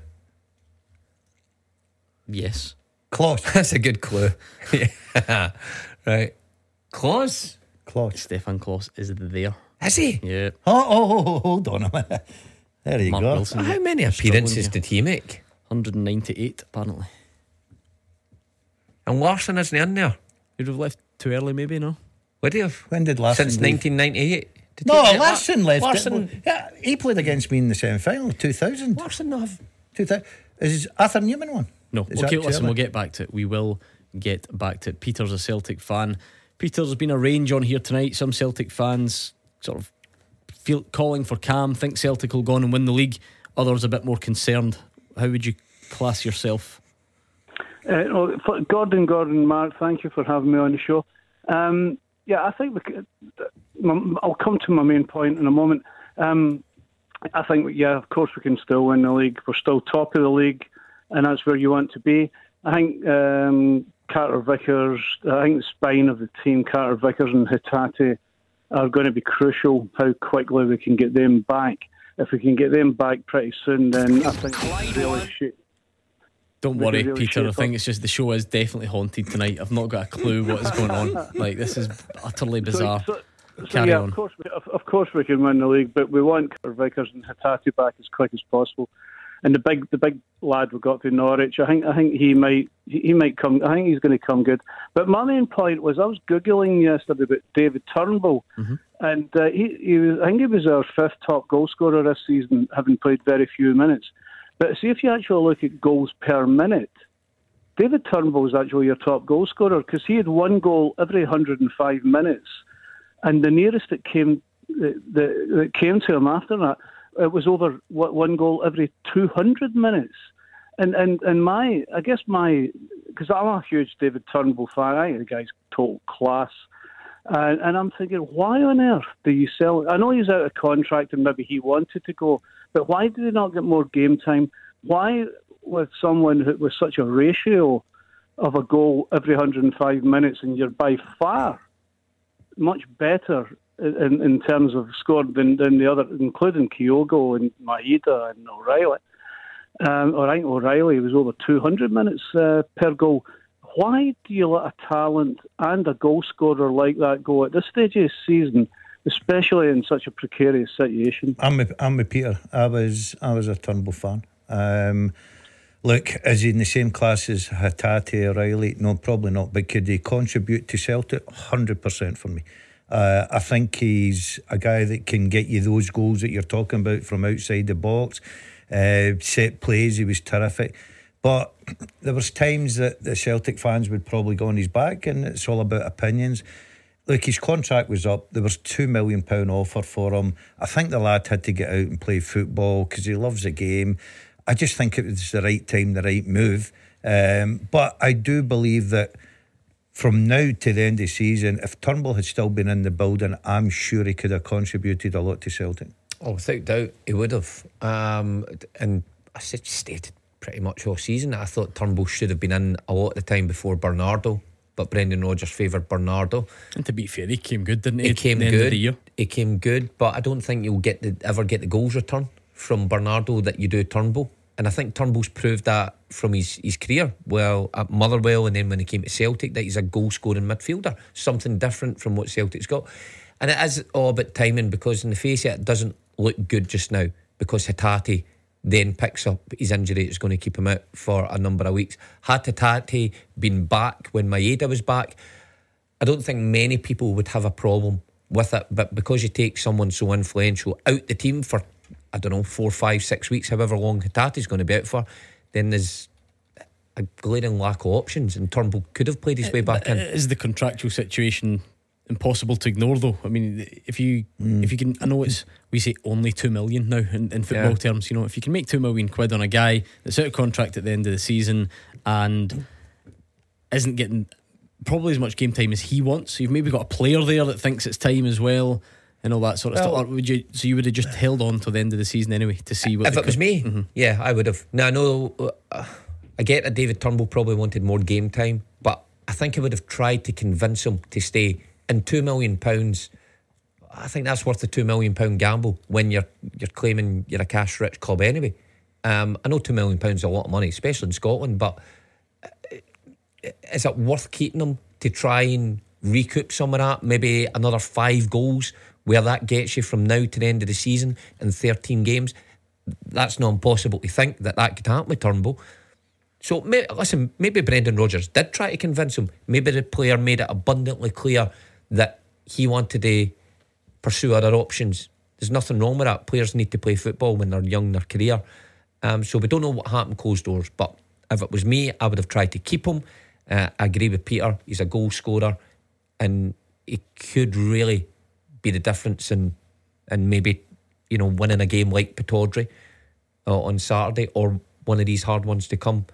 Yes. Klaus. That's a good clue. yeah. right. Claus? Klaus. Stefan Klos is there. Is he? Yeah. Oh, oh, oh, oh, hold on a minute. There you Mark go. Wilson. How many appearances did he make? 198, apparently. And Larsson isn't in there. You'd have left too early, maybe, no? Would he have? When did Larsson Since leave? 1998. Did No, he that? Larsson left. Larsson, It. Yeah, he played against me in the semi final, 2000. Larsson not have. 2000. Is Arthur Numan one? No. Is okay, that listen, we'll get back to it. We will get back to it. Peter's a Celtic fan. Peter's has been a range on here tonight. Some Celtic fans sort of feel calling for calm, think Celtic will go on and win the league. Others a bit more concerned. How would you class yourself? Uh, well, for Gordon, Gordon, Mark, thank you for having me on the show. Um, yeah, I think we could, I'll come to my main point in a moment. Um, I think, yeah, of course we can still win the league. We're still top of the league, and that's where you want to be. I think um, Carter Vickers, I think the spine of the team, Carter Vickers and Hatate, are going to be crucial. How quickly we can get them back. If we can get them back pretty soon, then I think really shoot. Don't worry, really Peter. I think it's just the show is definitely haunted tonight. I've not got a clue what is going on. Like this is utterly bizarre. So, so Carry yeah, on. of course, we, of, of course we can win the league, but we want Carter Vickers and Hatate back as quick as possible. And the big, the big lad we got through Norwich, I think, I think he might, he, might come. I think he's going to come good. But my main point was, I was googling yesterday about David Turnbull, and uh, he, he was, I think he was our fifth top goal scorer this season, having played very few minutes. But see, if you actually look at goals per minute, David Turnbull is actually your top goal scorer because he had one goal every 105 minutes, and the nearest that came that, that, that came to him after that it was over what, one goal every 200 minutes. And and and my I guess my because I'm a huge David Turnbull fan. I think the guy's total class. And, and I'm thinking, why on earth do you sell? I know he's out of contract and maybe he wanted to go, but why did he not get more game time? Why, with someone who, with such a ratio of a goal every 105 minutes, and you're by far much better in, in terms of score than, than the other, including Kyogo and Maeda and O'Riley. Um, I think O'Riley was over 200 minutes uh, per goal. why do you let a talent and a goal scorer like that go at this stage of the season, especially in such a precarious situation? I'm with, I'm with Peter. I was I was a Turnbull fan. Um, look, is he in the same class as Hatate O'Riley? No, probably not. But could he contribute to Celtic? Hundred percent for me. Uh, I think he's a guy that can get you those goals that you're talking about from outside the box. Uh, set plays, he was terrific. But there was times that the Celtic fans would probably go on his back, and it's all about opinions. Look, his contract was up. There was two million pound offer for him. I think the lad had to get out and play football because he loves the game. I just think it was the right time, the right move. Um, but I do believe that from now to the end of the season, if Turnbull had still been in the building, I'm sure he could have contributed a lot to Celtic. Oh, without doubt, he would have. Um, and I said, stated pretty much all season. I thought Turnbull should have been in a lot of the time before Bernardo, but Brendan Rodgers favoured Bernardo. And to be fair, he came good, didn't he? He came good. He came good, but I don't think you'll get the, ever get the goals return from Bernardo that you do Turnbull. And I think Turnbull's proved that from his, his career. Well, at Motherwell, and then when he came to Celtic, that he's a goal scoring midfielder, something different from what Celtic's got. And it is all about timing because, in the face it, it doesn't look good just now because Hatate then picks up his injury that's going to keep him out for a number of weeks. Had Hatate been back when Maeda was back, I don't think many people would have a problem with it. But because you take someone so influential out the team for, I don't know, four, five, six weeks, however long Hatate's going to be out for, then there's a glaring lack of options. And Turnbull could have played his way back in. Is the contractual situation impossible to ignore though. I mean, if you mm. if you can, I know it's we say only two million now in, in football yeah. terms. You know, if you can make two million quid on a guy that's out of contract at the end of the season and isn't getting probably as much game time as he wants, so you've maybe got a player there that thinks it's time as well. And all that sort of well, stuff. Or would you? So you would have just held on till the end of the season anyway to see what. If it could, was me, mm-hmm. yeah, I would have. Now I know. Uh, I get that David Turnbull probably wanted more game time, but I think I would have tried to convince him to stay and two million pounds. I think that's worth a two million pound gamble when you're you're claiming you're a cash rich club anyway. Um, I know two million pounds is a lot of money, especially in Scotland, but uh, is it worth keeping them to try and recoup some of that? Maybe another five goals, where that gets you from now to the end of the season in 13 games. That's not impossible to think that that could happen with Turnbull. So may, listen, maybe Brendan Rodgers did try to convince him. Maybe the player made it abundantly clear that he wanted to pursue other options. There's nothing wrong with that. Players need to play football when they're young in their career. Um, so we don't know what happened closed doors. But if it was me, I would have tried to keep him. Uh, I agree with Peter. He's a goal scorer, and he could really be the difference in, and maybe you know winning a game like Pittodrie uh, on Saturday, or one of these hard ones to come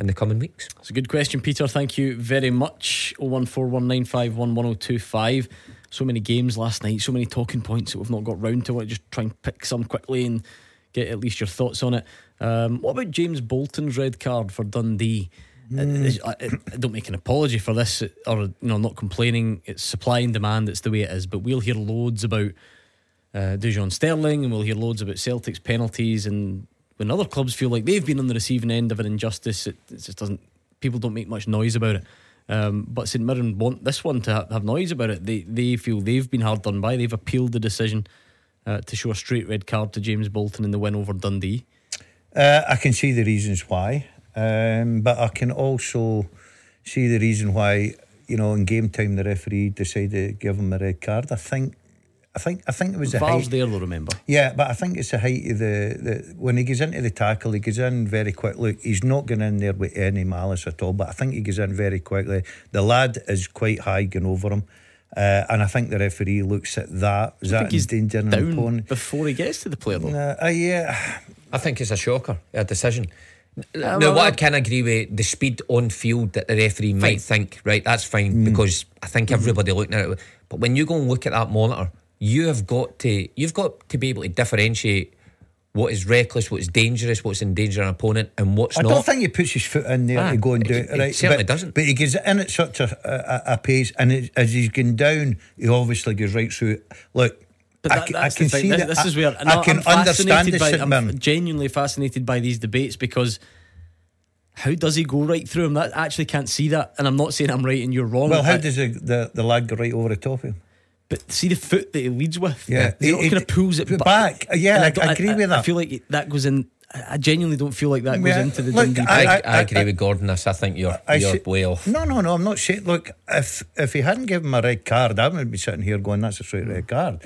in the coming weeks? It's a good question, Peter. Thank you very much. 01419511025. So many games last night, so many talking points that we've not got round to. I just try and pick some quickly and get at least your thoughts on it. Um, what about James Bolton's red card for Dundee? Mm. I, don't make an apology for this, or you know, not complaining. It's supply and demand. It's the way it is. But we'll hear loads about uh, Dujon Sterling, and we'll hear loads about Celtic's penalties and when other clubs feel like they've been on the receiving end of an injustice, it, it just doesn't. People don't make much noise about it. Um, but St Mirren want this one to have noise about it. They they feel they've been hard done by. They've appealed the decision uh, to show a straight red card to James Bolton in the win over Dundee. Uh, I can see the reasons why, um, but I can also see the reason why. You know, in game time, the referee decided to give him a red card. I think I think I think it was the VAR's height. there though, remember? Yeah, but I think it's the height of the, the when he goes into the tackle, he goes in very quick. Look, he's not going in there with any malice at all, but I think he goes in very quickly. The lad is quite high going over him. Uh, and I think the referee looks at that. Is that endangering an opponent? Before he gets to the player, though? Uh, uh, yeah. I think it's a shocker, a decision. Now, well, what I can agree with the speed on field that the referee fine. might think, right, that's fine mm. because I think everybody mm. looking at it. But when you go and look at that monitor, you have got to you've got to be able to differentiate what is reckless, what is dangerous, what's endangering an opponent, and what's I not. I don't think he puts his foot in there ah, to go and do it. it right, certainly but, doesn't. But he gets in at such a, a, a pace, and it, as he's going down, he obviously goes right through it. Look. But that, I, I, can see this, that. This is where I, I can understand this. By, I'm genuinely fascinated by these debates because How does he go right through him? That I actually can't see that, and I'm not saying I'm right and you're wrong. Well, how I- does the, the, the lad go right over the top of him? But see the foot that he leads with. Yeah. he, He- kind of pulls it he- ba- back. Yeah, And I- don't- I agree with I that. feel like that goes in. I I genuinely don't feel like that goes Yeah, into the look, Dundee. I, play. I, agree with Gordon. This I think you're I you're see- way off. No, no, no. I'm not saying. Look, if if he hadn't given him a red card, I wouldn't be sitting here going, "That's a straight red card."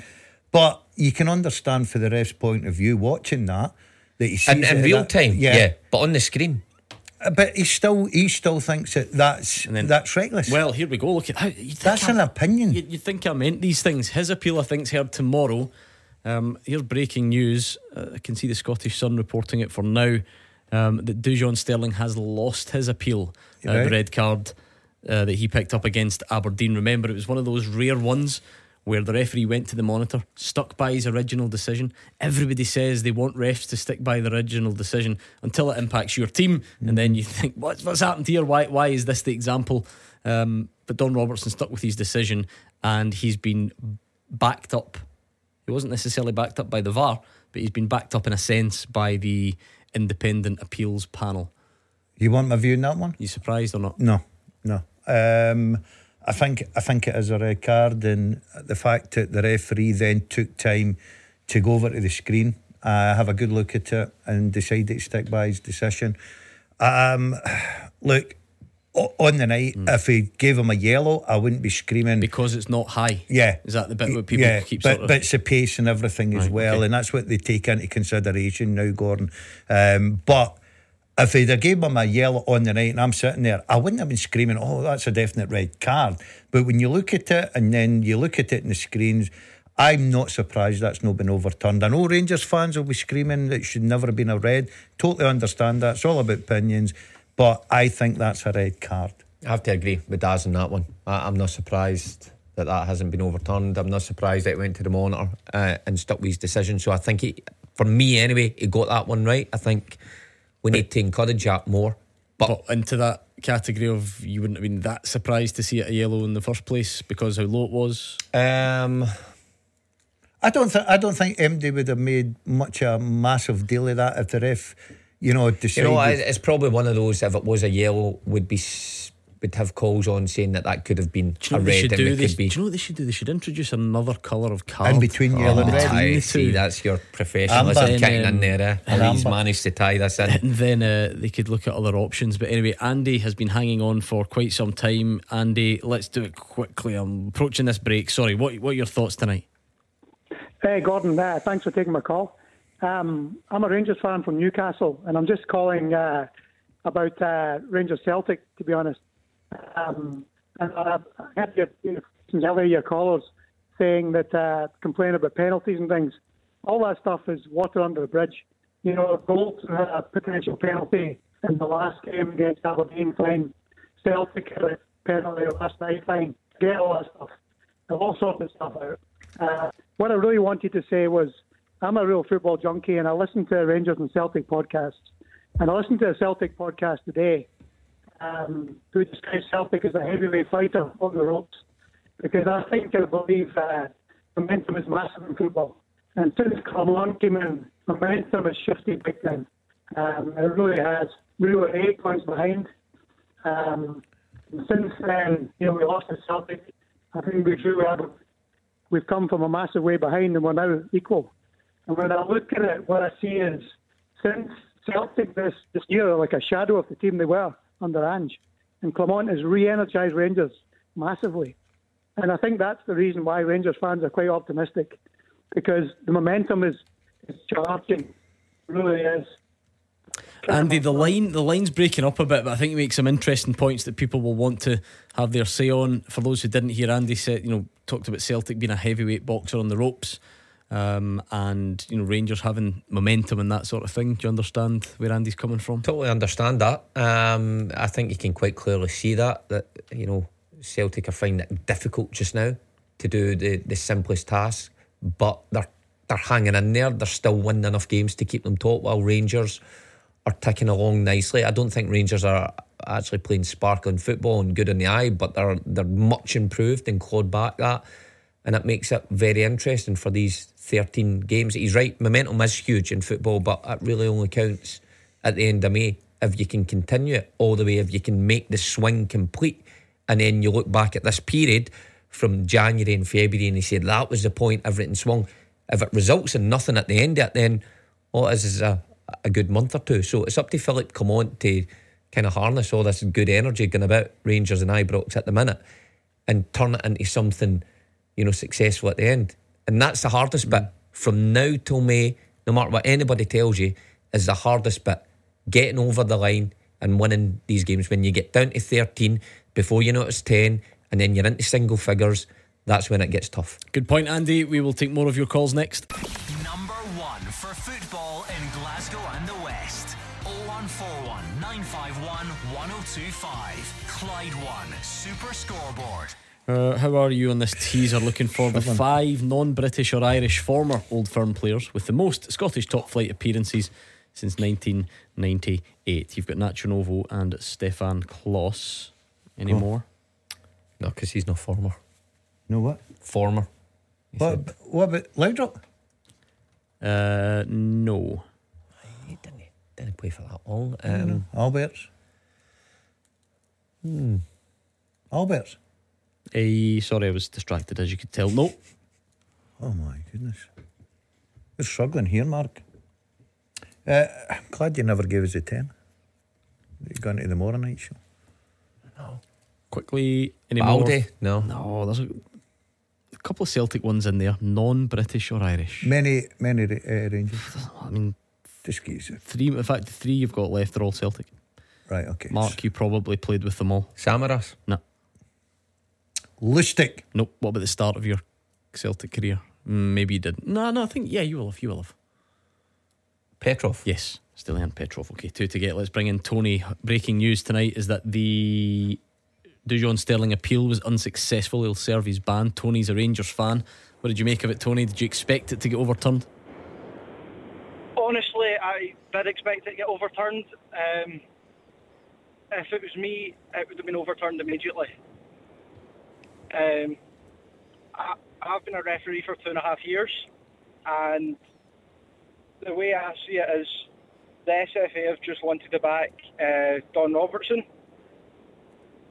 But you can understand, for the ref's point of view, watching that that he sees In, it in real that- time, yeah. but on the screen. Uh, But he still he still thinks that that's that's reckless. Well, here we go. Look at how That's I- an opinion. You, you think I meant these things? His appeal, I think, is heard tomorrow. Um, here's breaking news. Uh, I can see the Scottish Sun reporting it for now um, that Dujon Sterling has lost his appeal, uh, Right. the red card uh, that he picked up against Aberdeen. Remember, it was one of those rare ones where the referee went to the monitor, stuck by his original decision. Everybody says they want refs to stick by the original decision until it impacts your team, and then you think, what's, what's happened here? Why, why is this the example? Um, but Don Robertson stuck with his decision, and he's been backed up. He wasn't necessarily backed up by the VAR, but he's been backed up in a sense by the independent appeals panel. You want my view on that one? You surprised or not? No, no. Um, I think I think it is a red card, and the fact that the referee then took time to go over to the screen, uh, have a good look at it, and decide to stick by his decision. Um, look, on the night, if he gave him a yellow, I wouldn't be screaming because it's not high. Yeah, Is that the bit where people yeah, keep but, sort of- but it's the pace and everything as Right, well, okay. and that's what they take into consideration now, Gordon. Um, but if he'd have gave him a yellow on the night and I'm sitting there, I wouldn't have been screaming, "Oh, that's a definite red card." But when you look at it and then you look at it in the screens. I'm not surprised that's not been overturned. I know Rangers fans will be screaming that it should never have been a red. Totally understand that. It's all about opinions. But I think that's a red card. I have to agree with Daz on that one. I, I'm not surprised that that hasn't been overturned. I'm not surprised that it went to the monitor uh, and stuck with his decision. So I think, he, for me anyway, he got that one right. I think we need to encourage that more. But, into that category of you wouldn't have been that surprised to see it a yellow in the first place because how low it was. Um, I don't think I don't think MD would have made much a massive deal of that if the ref, you know, You know, it's probably one of those. If it was a yellow, would be s- would have calls on saying that that could have been Do you know a red should and do? it They, could be do you know what they should do? They should introduce another colour of card In between yellow and red. I the see. That's your professionalism Amber. kicking Then, in there. um, Uh, He's managed to tie this in. And then uh, they could look at other options. But anyway, Andy has been hanging on for quite some time. Andy, let's do it quickly. I'm approaching this break. Sorry, what what are your thoughts tonight? Hey, Gordon, uh, thanks for taking my call. Um, I'm a Rangers fan from Newcastle, and I'm just calling uh, about uh, Rangers Celtic, to be honest. Um, and I I had your, your, earlier your callers saying that uh, complaining about penalties and things. All that stuff is water under the bridge. You know, Bolton had a potential penalty in the last game against Aberdeen, fine. Celtic had a penalty last night, fine. Get all that stuff. I've all sorts of stuff out. Uh, what I really wanted to say was, I'm a real football junkie, and I listen to Rangers and Celtic podcasts. And I listened to a Celtic podcast today, um, who describes Celtic as a heavyweight fighter on the ropes, because I think I believe uh, momentum is massive in football. And since Clement came in, momentum has shifted big time. Um, it really has. We were eight points behind. Um, and since then, you know, we lost to Celtic. I think we drew out. We've come from a massive way behind, and we're now equal. And when I look at it, what I see is since Celtic this, this year like a shadow of the team they were under Ange, and Clement has re-energised Rangers massively. And I think that's the reason why Rangers fans are quite optimistic, because the momentum is, is charging, it really is. Andy, the line the line's breaking up a bit, but I think you make some interesting points that people will want to have their say on. For those who didn't hear, Andy said, you know, talked about Celtic being a heavyweight boxer on the ropes, um, and you know Rangers having momentum and that sort of thing. Do you understand where Andy's coming from? Totally understand that. Um, I think you can quite clearly see that that you know Celtic are finding it difficult just now to do the, the simplest task, but they're they're hanging in there. They're still winning enough games to keep them top, while Rangers are ticking along nicely. I don't think Rangers are actually playing sparkling football and good in the eye, but they're they're much improved and clawed back that, and it makes it very interesting for these 13 games. He's right, momentum is huge in football, but it really only counts at the end of May. If you can continue it all the way, if you can make the swing complete, and then you look back at this period from January and February, and he said that was the point everything swung. If it results in nothing at the end of it, then oh, all it is is a, a good month or two. So it's up to Philip on to kind of harness all this good energy going about Rangers and Ibrox at the minute and turn it into something, you know, successful at the end. And that's the hardest bit. Mm. From now till May, no matter what anybody tells you, is the hardest bit. Getting over the line and winning these games. When you get down to 13, before you know it's 10, and then you're into single figures, that's when it gets tough. Good point, Andy. We will take more of your calls next. Number one for football in Glasgow and the West. 0141 951 1025. Clyde One Super Scoreboard. Uh, how are you on this teaser looking for the five non British or Irish former Old Firm players with the most Scottish top flight appearances since 1998? You've got Nacho Novo and Stefan Klos. Any Oh. more? No, because he's not former. No what? Former. What, said. what about Laudrup? Uh, no. Didn't play for that long. Um, Albertz? hmm. Albertz? Eh, sorry, I was distracted as you could tell. No. Oh my goodness. We're struggling here, Mark. Uh, I'm glad you never gave us a 10. You're going to the morning night show? No. Quickly, any Baldy? more? No. No, there's a, a couple of Celtic ones in there, non British or Irish. Many, many uh, Rangers. I mean, just geese. Three, in fact, the three you've got left are all Celtic. Right, okay. Mark, you probably played with them all. Samaras? No. Lustig? Nope. What about the start of your Celtic career? Mm, Maybe you didn't. No, no, I think, yeah, you will have. You will have. Petrov? Yes, Stilian Petrov. Okay, two to get. Let's bring in Tony. Breaking news tonight is that the Dujon Sterling appeal was unsuccessful. He'll serve his ban. Tony's a Rangers fan. What did you make of it, Tony? Did you expect it to get overturned? Honestly, I did expect it to get overturned. Um, if it was me, it would have been overturned immediately. Um, I, I've been a referee for two and a half years, and the way I see it is the SFA have just wanted to back uh, Don Robertson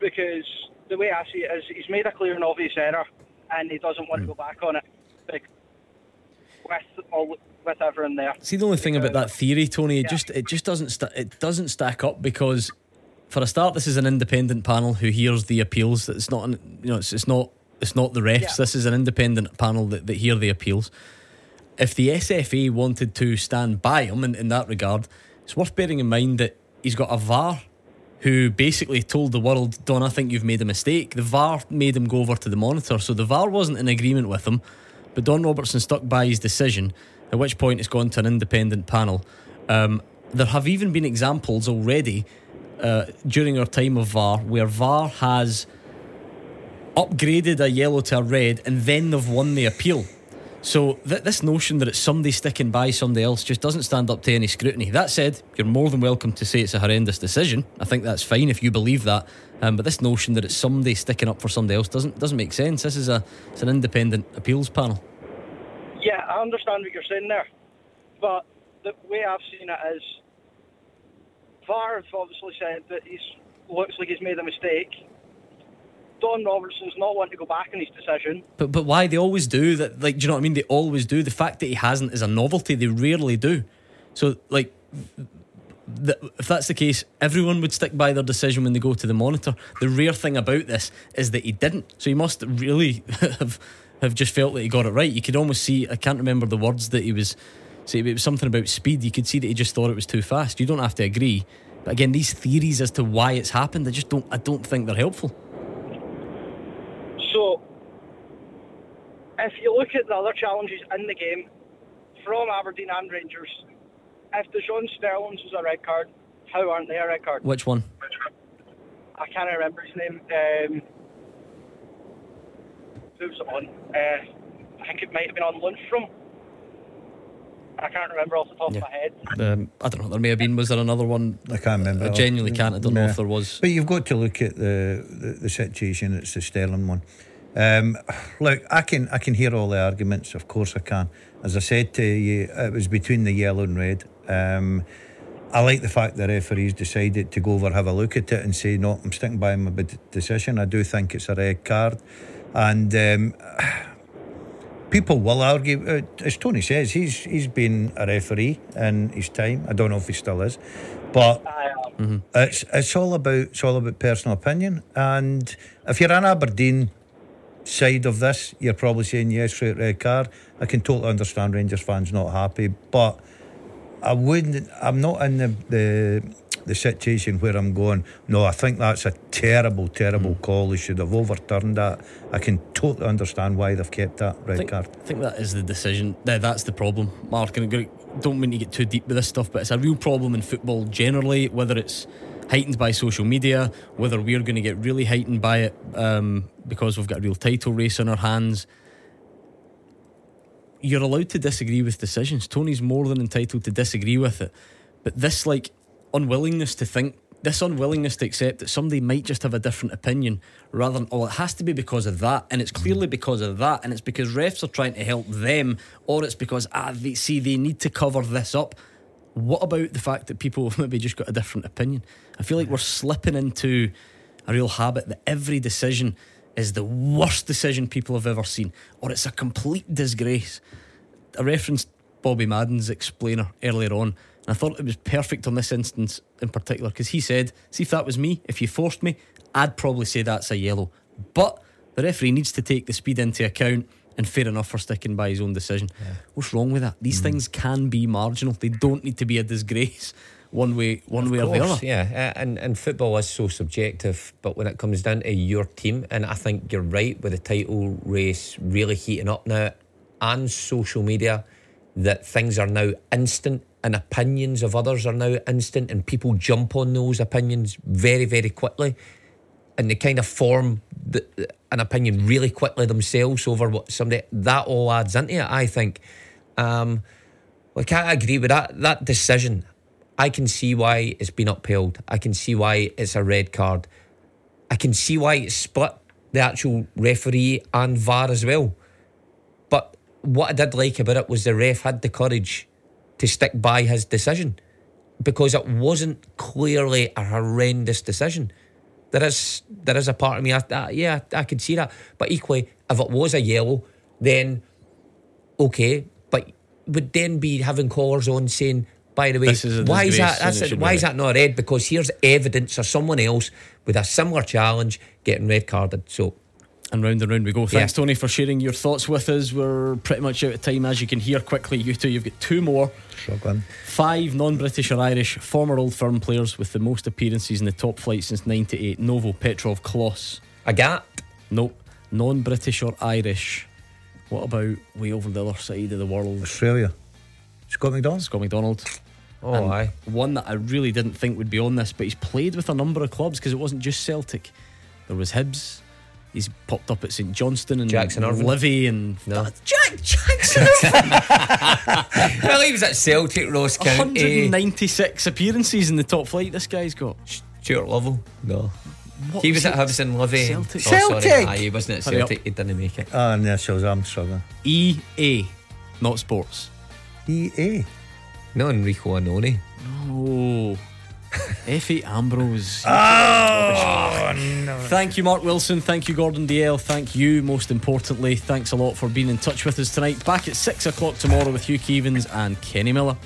because the way I see it is he's made a clear and obvious error, and he doesn't want to go back on it. Like, with all with everyone there. See the only thing about that theory, Tony, it just it just doesn't sta it doesn't stack up because for a start, this is an independent panel who hears the appeals. It's not an, you know it's, it's not it's not the refs. This is an independent panel that, that hear the appeals. If the SFA wanted to stand by him in, in that regard, it's worth bearing in mind that he's got a VAR who basically told the world, Don, I think you've made a mistake. The VAR made him go over to the monitor. So the VAR wasn't in agreement with him, but Don Robertson stuck by his decision, at which point it's gone to an independent panel. Um, there have even been examples already uh, during our time of VAR where VAR has upgraded a yellow to a red and then they've won the appeal. So th- this notion that it's somebody sticking by somebody else just doesn't stand up to any scrutiny. That said, you're more than welcome to say it's a horrendous decision. I think that's fine if you believe that. Um, but this notion that it's somebody sticking up for somebody else doesn't doesn't make sense. This is a it's an independent appeals panel. Yeah, I understand what you're saying there, but the way I've seen it is, VAR obviously said that he looks like he's made a mistake. Don Robertson's not wanting to go back on his decision. But but why they always do that? Like, do you know what I mean? They always do. The fact that he hasn't is a novelty. They rarely do. So like, if that's the case, everyone would stick by their decision when they go to the monitor. The rare thing about this is that he didn't. So he must really have have just felt that he got it right. You could almost see. I can't remember the words that he was. Say it was something about speed. You could see that he just thought it was too fast. You don't have to agree. But again, these theories as to why it's happened, I just don't. I don't think they're helpful. So, if you look at the other challenges in the game from Aberdeen and Rangers, if Dujon Sterling's was a red card, how aren't they a red card? Which one? I can't remember his name. Um, who was it on? Uh, I think it might have been on Lundstram. I can't remember off the top of my head. Um, I don't know. There may have been. Was there another one? I can't remember. I genuinely can't. I don't know if there was. But you've got to look at the, the, the situation. It's the Sterling one. Um, look, I can I can hear all the arguments. Of course, I can. As I said to you, it was between the yellow and red. Um, I like the fact the referees decided to go over, have a look at it, and say, no, I'm sticking by my decision. I do think it's a red card. And um, people will argue, uh, as Tony says, he's he's been a referee in his time. I don't know if he still is, but it's it's all about it's all about personal opinion. And if you're an Aberdeen side of this, you're probably saying yes, straight red card. I can totally understand Rangers fans not happy, but I wouldn't. I'm not in the the, the situation where I'm going. No, I think that's a terrible, terrible call. They should have overturned that. I can totally understand why they've kept that red think, card. I think that is the decision. Th- That's the problem, Mark. And I don't mean to get too deep with this stuff, but it's a real problem in football generally. Whether it's heightened by social media, whether we're going to get really heightened by it um, because we've got a real title race on our hands. You're allowed to disagree with decisions. Tony's more than entitled to disagree with it, but this like unwillingness to think. This unwillingness to accept that somebody might just have a different opinion rather than, oh, it has to be because of that. And it's clearly because of that. And it's because refs are trying to help them, or it's because, ah, they see they need to cover this up. What about the fact that people have maybe just got a different opinion? I feel like we're slipping into a real habit that every decision is the worst decision people have ever seen, or it's a complete disgrace. I referenced Bobby Madden's explainer earlier on, and I thought it was perfect on this instance in particular because he said, See, if that was me, if you forced me, I'd probably say that's a yellow. But the referee needs to take the speed into account, and fair enough for sticking by his own decision. What's wrong with that? These things can be marginal, they don't need to be a disgrace. One way, one way or the other. Yeah, uh, and and football is so subjective. But when it comes down to your team, and I think you're right with the title race really heating up now, and social media, that things are now instant, and opinions of others are now instant, and people jump on those opinions very, very quickly, and they kind of form the, an opinion really quickly themselves over what somebody that all adds into it. I think. Um, well, I agree with that. That decision, I can see why it's been upheld. I can see why it's a red card. I can see why it's split the actual referee and VAR as well. But what I did like about it was the ref had the courage to stick by his decision because it wasn't clearly a horrendous decision. There is there is a part of me, I, I, yeah, I could see that. But equally, if it was a yellow, then okay, but would then be having callers on saying, by the way, is why is that? That's it it, should be why is that not red? Because here's evidence of someone else with a similar challenge getting red carded. So. And round and round we go. Thanks, Yeah. Tony, for sharing your thoughts with us. We're pretty much out of time, as you can hear quickly. You two, you've got two more. Struggling. Five non British or Irish former Old Firm players with the most appearances in the top flight since 98. Novo, Petrov, Klos. A gap? Nope. Non British or Irish. What about way over the other side of the world? Australia. Scott McDonald. Scott McDonald. Oh, And aye. One that I really didn't think would be on this, but he's played with a number of clubs because it wasn't just Celtic. There was Hibs. He's popped up at St Johnstone and Jackson Irvine? Livy and No. Jack Jackson. well, he was at Celtic, Ross County. 196 appearances in the top flight. This guy's got. Stuart Lovell? No. What he was was at it? Hibs and Livy. Celtic. Oh, sorry. Celtic! Aye, he wasn't at Hurry up. Celtic. He didn't make it. Ah, initials, I'm struggling. EA, not sports. EA. No Enrico Annoni. No. Efe Ambrose. Oh, no. Thank you, Mark Wilson. Thank you, Gordon Dalziel. Thank you, most importantly. Thanks a lot for being in touch with us tonight. Back at six o'clock tomorrow with Hugh Keevins and Kenny Miller.